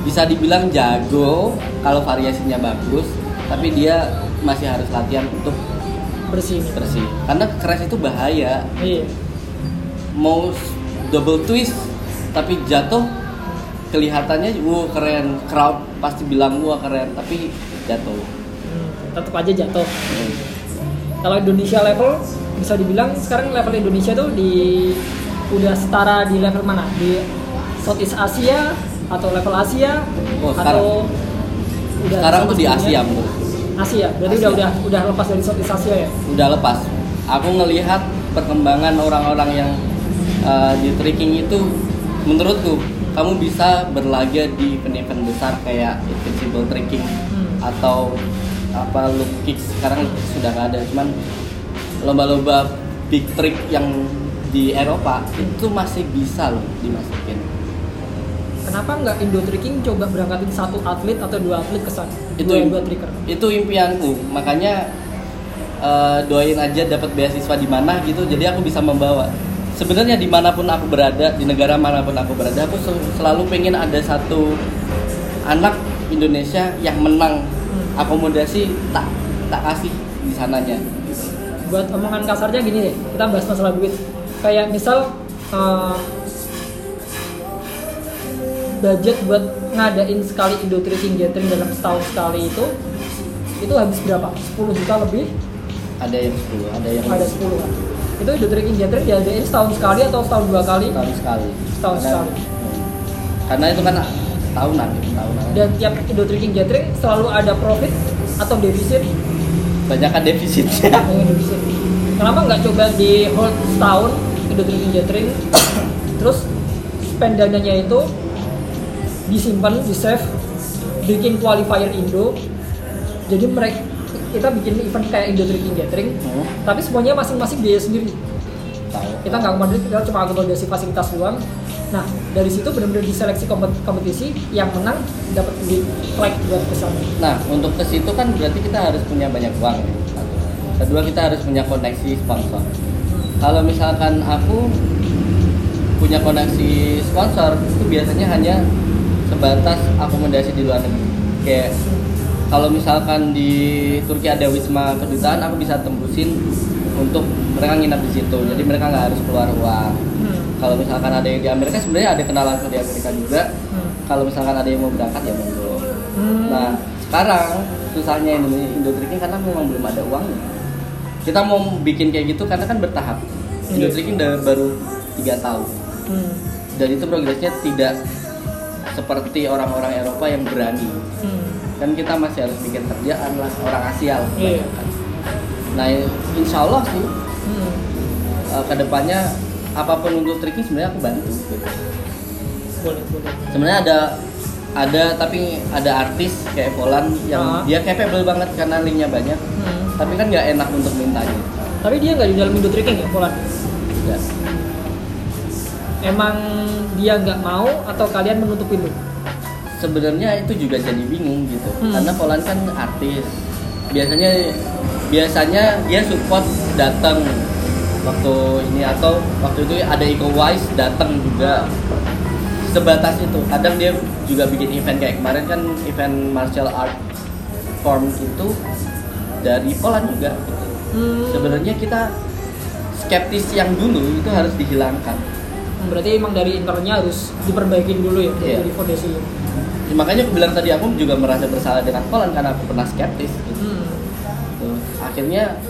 bisa dibilang jago kalau variasinya bagus tapi dia masih harus latihan untuk
Bersih.
bersih karena crash itu bahaya
Iya.
mau double twist tapi jatuh kelihatannya wow keren crowd pasti bilang wah keren tapi jatuh
Hmm, tetap aja jatuh.
Hmm.
Kalau Indonesia level bisa dibilang sekarang level Indonesia tuh di udah setara di level mana? Di Southeast Asia atau level Asia
Oh,
atau udah
sekarang tuh di? Asia menurut
Asia. Berarti
Asia.
udah udah udah lepas dari Southeast Asia ya.
udah lepas aku ngelihat perkembangan orang-orang yang uh, di tricking itu menurutku kamu bisa berlaga di event-event besar kayak invincible tricking
Hmm.
atau apa loop kick sekarang sudah nggak ada cuman lomba-lomba big trick yang di Eropa itu masih bisa loh dimasukin
Kenapa nggak Indo Tricking coba berangkatin satu atlet atau dua atlet ke sana?
itu
dua, dua tricker.
itu impianku makanya eh, doain aja dapat beasiswa di mana gitu jadi aku bisa membawa sebenarnya di mana pun aku berada di negara mana pun aku berada aku sel- selalu pengen ada satu anak Indonesia yang menang
Hmm.
akomodasi tak tak kasih di sananya
buat omongan kasarnya gini deh kita bahas masalah duit kayak misal eh, budget buat ngadain sekali Indo Tricking Gathering dalam setahun sekali itu itu habis berapa? 10 juta lebih?
ada yang 10 ada yang
Ada 10 kan? Itu Indo Tricking Gathering diadain setahun sekali atau setahun dua kali?
tahun sekali
Setahun
karena,
sekali.
karena itu kan tahunan tahunan
Dan tiap Indo Tricking Gathering selalu ada profit atau defisit?
banyakkan defisitnya
Yang defisit. Kenapa nggak coba di hold setahun Indo Tricking Gathering terus spend dananya itu disimpan di save bikin qualifier Indo jadi mereka kita bikin event kayak Indo Tricking Gathering
Hmm,
tapi semuanya masing-masing biaya sendiri
tahu
kita nggak akomodasi kita cuma akomodasi fasilitas doang nah dari situ benar-benar diseleksi kompet- kompetisi yang menang dapat duit flag buat ke sana
Nah, untuk ke situ kan berarti kita harus punya banyak uang. ya. Kedua, kita harus punya koneksi sponsor. Kalau misalkan aku punya koneksi sponsor itu biasanya hanya sebatas akomodasi di luar negeri kayak kalau misalkan di Turki ada wisma kedutaan aku bisa tembusin untuk mereka nginap di situ jadi mereka nggak harus keluar uang
Hmm.
kalau misalkan ada yang di Amerika sebenarnya ada kenalan di Amerika juga
Hmm.
kalau misalkan ada yang mau berangkat ya monggo
Hmm.
nah sekarang susahnya Indonesia Indo Tricking karena memang belum ada uangnya kita mau bikin kayak gitu karena kan bertahap Indo. Tricking udah baru tiga tahun
Hmm.
dan itu progresnya tidak seperti orang-orang Eropa yang berani
Hmm.
kan kita masih harus bikin kerjaan lah orang Asia lah
Iya.
kebanyakan. nah insya Allah sih
Hmm.
uh, ke depannya apa pun untuk tricking sebenarnya aku bantu gitu.
boleh boleh
sebenarnya ada ada tapi ada artis kayak Polan yang
Ah.
dia capable banget karena linknya banyak
Hmm.
tapi kan nggak enak untuk mintanya
tapi dia nggak di dalam Indo Tricking ya Polan
ya.
Emang dia nggak mau atau kalian menutup pintu
sebenarnya itu juga jadi bingung gitu.
Hmm.
karena Polan kan artis. Biasanya biasanya dia support datang. Waktu ini atau waktu itu ada Iko Wise datang juga. Sebatas itu. Kadang dia juga bikin event. Kayak kemarin kan event martial art form itu dari Polan juga. Gitu.
Hmm.
sebenarnya kita skeptis yang dulu itu harus dihilangkan
berarti emang dari internalnya harus diperbaikin dulu ya
Iya.
dari fondasi
Ya, makanya aku bilang tadi aku juga merasa bersalah dengan Polan karena aku pernah skeptis gitu.
hmm.
Tuh, akhirnya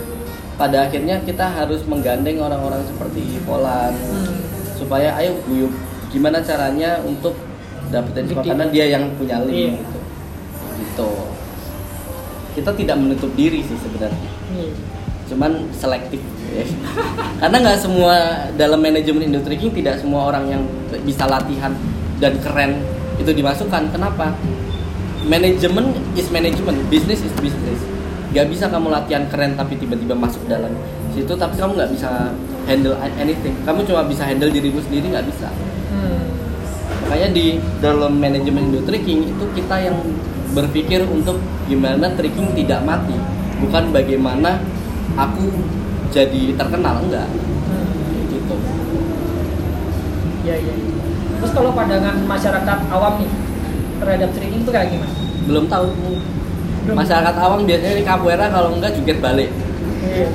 pada akhirnya kita harus menggandeng orang-orang seperti Polan
Hmm.
supaya ayo guyup gimana caranya untuk dapetin
Gede.
karena dia yang punya link
Iya.
gitu. gitu kita tidak menutup diri sih sebenarnya
Iya.
cuman selektif ya. karena nggak semua dalam manajemen Indo Tricking tidak semua orang yang bisa latihan dan keren itu dimasukkan. Kenapa? Manajemen is manajemen business is business. Nggak bisa kamu latihan keren tapi tiba-tiba masuk dalam situ tapi kamu nggak bisa handle anything. Kamu cuma bisa handle dirimu sendiri nggak bisa.
Hmm.
makanya di dalam manajemen Indo Tricking itu kita yang berpikir untuk gimana tricking tidak mati. Bukan bagaimana aku jadi terkenal enggak
Hmm.
gitu
Iya iya. Terus kalau pandangan masyarakat awam nih terhadap training itu kayak gimana?
belum tahu
Belum.
masyarakat awam biasanya di capoeira kalau enggak jungkir balik
Iya.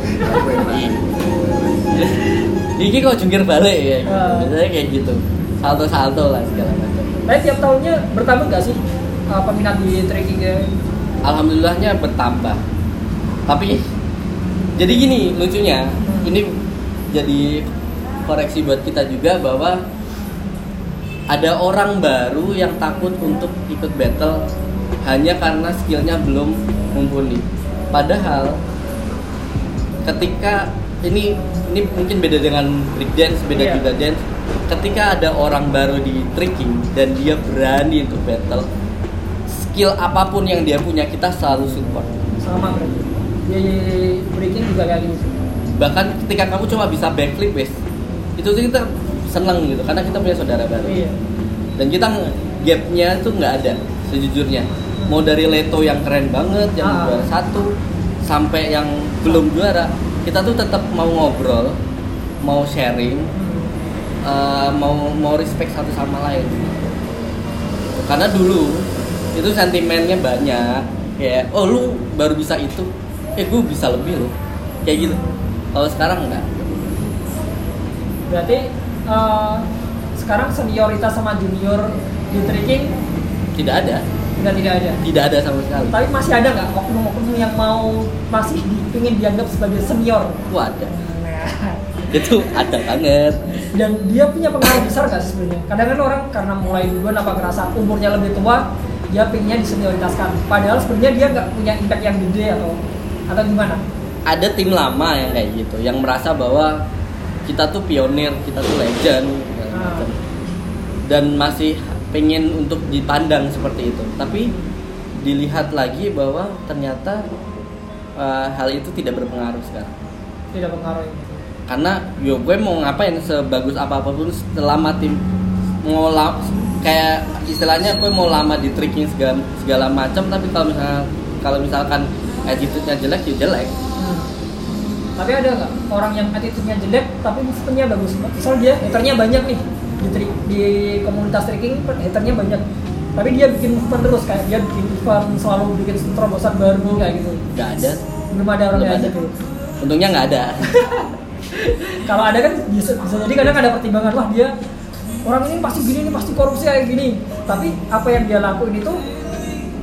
Iki kok jungkir balik ya
Ah.
biasanya kayak gitu salto salto lah segala macam
Tapi tiap tahunnya bertambah nggak sih uh, peminat di trekkingnya?
alhamdulillahnya bertambah tapi jadi gini lucunya ini jadi koreksi buat kita juga bahwa ada orang baru yang takut untuk ikut battle hanya karena skillnya belum mumpuni padahal ketika ini ini mungkin beda dengan break dance beda
Iya.
juga dance ketika ada orang baru di tricking dan dia berani untuk battle skill apa pun yang dia punya kita selalu support
Sama berarti. Di breaking juga kayak gitu.
bahkan ketika kamu cuma bisa backflip wes itu tuh kita seneng gitu karena kita punya saudara baru
Iya.
dan kita gapnya tuh nggak ada sejujurnya mau dari Leto yang keren banget yang
Ah.
juara satu sampai yang belum juara kita tuh tetap mau ngobrol mau sharing eh, mau mau respect satu sama lain karena dulu itu sentimennya banyak kayak oh lu baru bisa itu eh gue bisa lebih loh. Kayak gitu. Kalau sekarang enggak.
Berarti uh, sekarang senioritas sama junior di trekking?
Tidak ada.
Udah tidak ada.
tidak ada sama sekali.
Tapi masih ada nggak oknum-oknum yang mau masih ingin dianggap sebagai senior?
Wah, ada
Nah,
itu ada banget.
Dan dia punya pengaruh besar gak sih sebenarnya? Kadang kan orang karena mulai duluan apa ngerasa umurnya lebih tua, dia pinginnya disenioritaskan. Padahal sebenarnya dia nggak punya impact yang gede atau atau gimana?
ada tim lama yang kayak gitu yang merasa bahwa kita tuh pionir kita tuh legend
Ah.
dan masih pengen untuk dipandang seperti itu tapi dilihat lagi bahwa ternyata eh, hal itu tidak berpengaruh sekarang
Tidak pengaruh ini.
karena yo gue mau ngapain sebagus apa pun selama tim mau kayak istilahnya gue mau lama di tricking segala segala macam tapi kalau misalnya kalau misalkan attitude-nya jelek ya jelek.
Hmm. Tapi ada nggak orang yang attitude-nya jelek tapi sistemnya bagus? Misal dia meternya banyak nih, di, tri- di komunitas trekking haternya banyak. Tapi dia bikin event terus kayak dia bikin event selalu bikin terobosan baru kayak gitu.
Nggak ada.
Belum ada orang
Belum
kayak
ada.
gitu.
Untungnya nggak ada.
Kalau ada kan bisa, bisa jadi kadang ada pertimbangan wah dia orang ini pasti gini ini pasti korupsi kayak gini. Tapi apa yang dia lakuin itu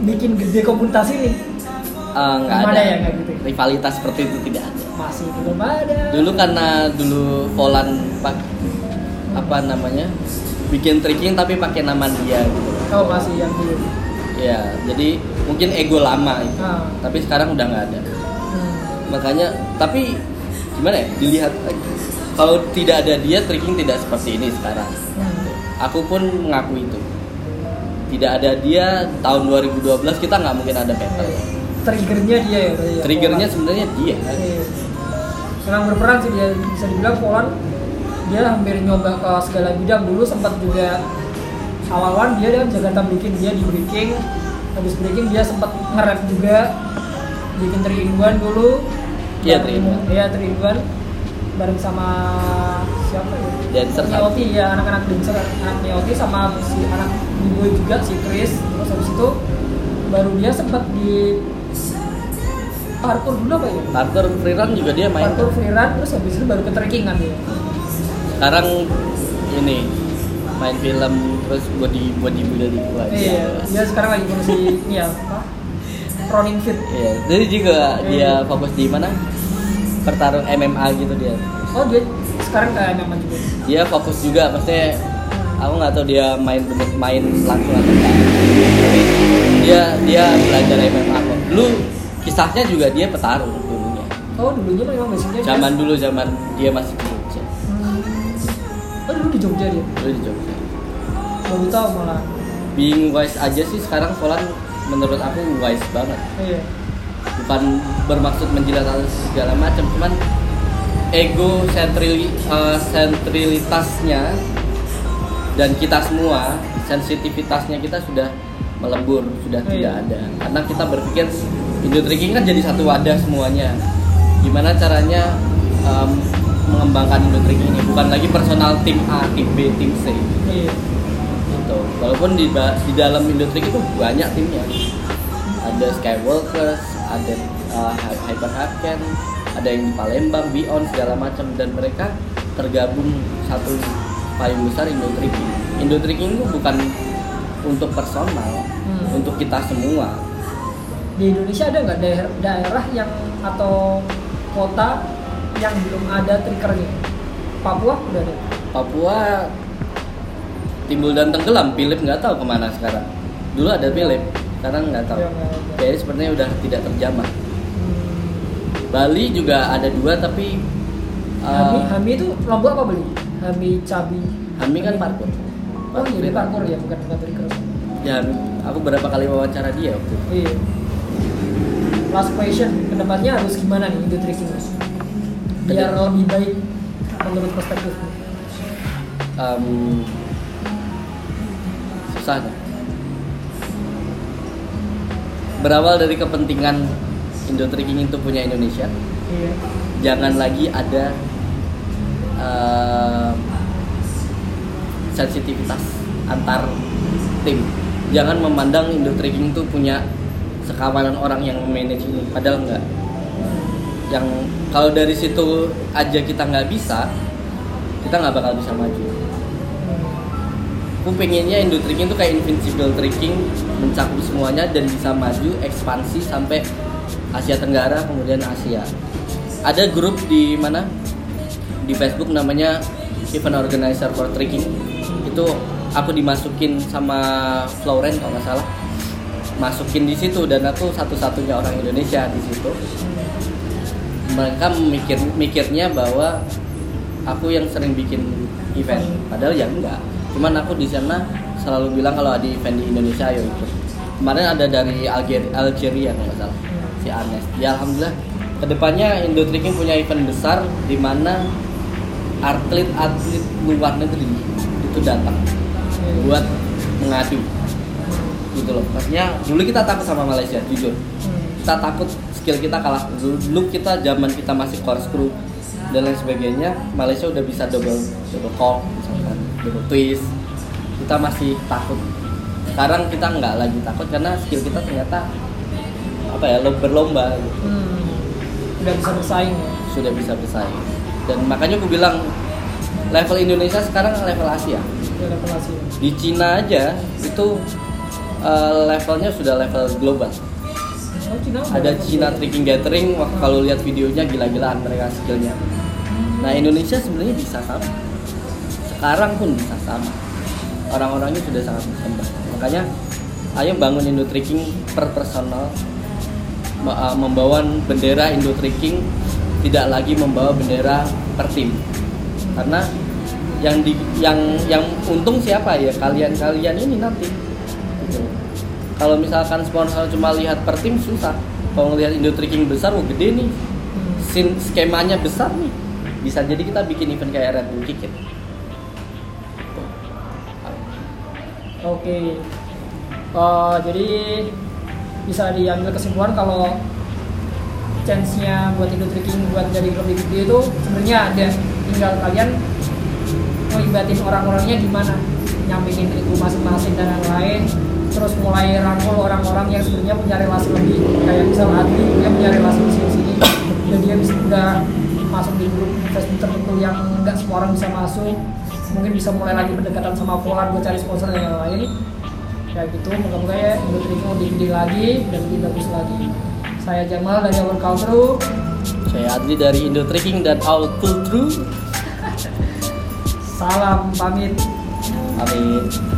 bikin gede komunitas ini
nggak
Belum
ada,
ada ya, gitu?
rivalitas seperti itu tidak ada
masih belum ada
dulu karena dulu Volan pak apa namanya bikin tricking tapi pakai nama dia gitu
oh masih yang dulu
ya jadi mungkin ego lama itu
Ah.
tapi sekarang udah nggak ada
Hmm.
makanya tapi gimana ya dilihat lagi kalau tidak ada dia tricking tidak seperti ini sekarang
Hmm.
aku pun mengaku itu tidak ada dia tahun 2012 kita nggak mungkin ada battle.
Triggernya dia ya ya,
triggernya sebenarnya dia.
Iya. Memang berperan sih dia. Bisa dibilang Poland dia hampir nyoba ke segala bidang. Dulu sempat juga awal-awal dia dan Jakarta Breaking dia di breaking. Habis breaking dia sempat nge-rap juga. Bikin 3 in 1 dulu.
Iya,
Bareng-
3 in 1.
iya 3 in 1 bareng sama siapa ya?
Dancer
Neoti ya anak-anak dancer anak Neoti sama si anak boy juga si Chris. Terus habis itu baru dia sempat di parkour dulu apa ya
parkour freerun juga dia main
parkour free run terus habis itu baru ke trekking kan dia
sekarang ini main film terus body body building aja
iya dia sekarang lagi ngurusi ini ya apa running fit
Iya, jadi juga
Iya.
dia fokus di mana? Pertarung MMA gitu dia.
oh dia sekarang kayak memang juga
Dia fokus juga, maksudnya aku nggak tahu dia main bener main langsung atau enggak. Tapi dia dia belajar MMA kok. Dulu kisahnya juga dia petarung dulunya.
oh dulunya memang basicnya
Zaman dulu zaman dia masih di Jogja.
Hmm. oh dulu di Jogja dia
Dulu di Jogja.
baru tahu malah
Being wise aja sih sekarang Volan menurut aku wise banget.
iya
bukan bermaksud menjilat segala macam cuman ego sentrili, eh, sentrilitasnya dan kita semua sensitivitasnya kita sudah melebur sudah
Iya.
tidak ada karena kita berpikir Indo Tricking kan jadi satu wadah semuanya gimana caranya em, mengembangkan Indo Tricking ini bukan lagi personal tim A tim B tim C
iya
gitu. Walaupun di di dalam Indotrick itu banyak timnya. Ada Skywalkers, ada uh, Hy- Hyper Haken, ada yang di Palembang, Beyond segala macam dan mereka tergabung satu payung besar Indotricking. Indotricking itu bukan untuk personal,
Hmm.
untuk kita semua.
Di Indonesia ada nggak daerah, daerah yang atau kota yang belum ada triggernya Papua udah ada
Papua timbul dan tenggelam, Philip nggak tahu ke mana sekarang. Dulu ada Philip, sekarang nggak tahu. Kayaknya sepertinya udah tidak terjamah.
Hmm.
Bali juga ada dua tapi uh,
Hami, Hami itu lombok apa beli? Hami Cabi.
Hami kan parkour.
Oh iya dia parkour ya bukan bukan trigger.
Ya, aku berapa kali wawancara dia waktu itu.
Iya. Last question, ke depannya harus gimana nih Indo tricking? Biar
Kedep-
lebih baik menurut perspektifmu.
Em, susah nih. Berawal dari kepentingan Indo Tricking itu punya Indonesia,
Iya.
jangan lagi ada em, sensitivitas antar tim. Jangan memandang Indo Tricking itu punya sekawanan orang yang manage ini, padahal enggak. Yang kalau dari situ aja kita nggak bisa, kita nggak bakal bisa maju. Aku pengennya Indo Tricking itu kayak Invincible Tricking mencakup semuanya dan bisa maju ekspansi sampai Asia Tenggara kemudian Asia. Ada grup di mana di Facebook namanya Event Organizer for Tricking. Itu aku dimasukin sama Florence kalau nggak salah. Masukin di situ dan aku satu-satunya orang Indonesia di situ. Mereka mikir mikirnya bahwa aku yang sering bikin event. Padahal ya enggak. Cuman aku di sana selalu bilang kalau ada event di Indonesia ayo ikut kemarin ada dari Algeria, Algeria nggak salah. Si Anes ya alhamdulillah. Ke depannya Indo Tricking punya event besar di mana atlet-atlet luar negeri itu datang buat mengadu gitu loh. Maksudnya dulu kita takut sama Malaysia jujur. Kita takut skill kita kalah. Dulu kita zaman kita masih core screw dan lain sebagainya Malaysia udah bisa double double call misalkan gitu twist. Kita masih takut. Sekarang kita nggak lagi takut karena skill kita ternyata apa ya lo- berlomba gitu.
hmm, udah bisa bersaing ya?
Sudah bisa bersaing. Dan makanya aku bilang level Indonesia sekarang level Asia.
Udah revelasi
di Cina aja itu eh, levelnya sudah level global. Ada Cina. Tricking Gathering kalau lihat videonya gila-gilaan mereka skillnya. Nah Indonesia sebenarnya bisa sama. Sekarang pun bisa sama. Orang-orangnya sudah sangat berkembang. Makanya ayo bangun Indo Tricking per personal. Uh, membawa bendera Indo Tricking tidak lagi membawa bendera per tim. Karena yang di yang yang untung siapa ya? Kalian-kalian ini nanti. Kalau misalkan sponsor cuma lihat per tim susah kalau ngelihat Indo Tricking besar wah gede nih. Sin skemanya besar nih bisa jadi kita bikin event kayak Red Bull Kick It.
Oke. Eh, jadi bisa diambil kesimpulan kalau chance-nya buat Indo Tricking buat jadi lebih gede itu sebenarnya ada. Tinggal kalian ngelibatin orang-orangnya gimana, nyampingin itu masing-masing dan lain-lain. Terus mulai rangkul orang-orang yang sebenarnya punya relasi lebih kayak misal Adli dia punya relasi di sini dan dia bisa udah masuk di grup Facebook tertentu yang nggak semua orang bisa masuk. Mungkin bisa mulai lagi pendekatan sama Polan buat cari sponsor dan yang lain ya gitu moga-moga ya Indotriko lebih gede lagi dan lebih bagus lagi. Saya Jamal dari Our Culture.
Saya Adli dari Indo Tricking dan Cool True.
salam pamit.
Amin.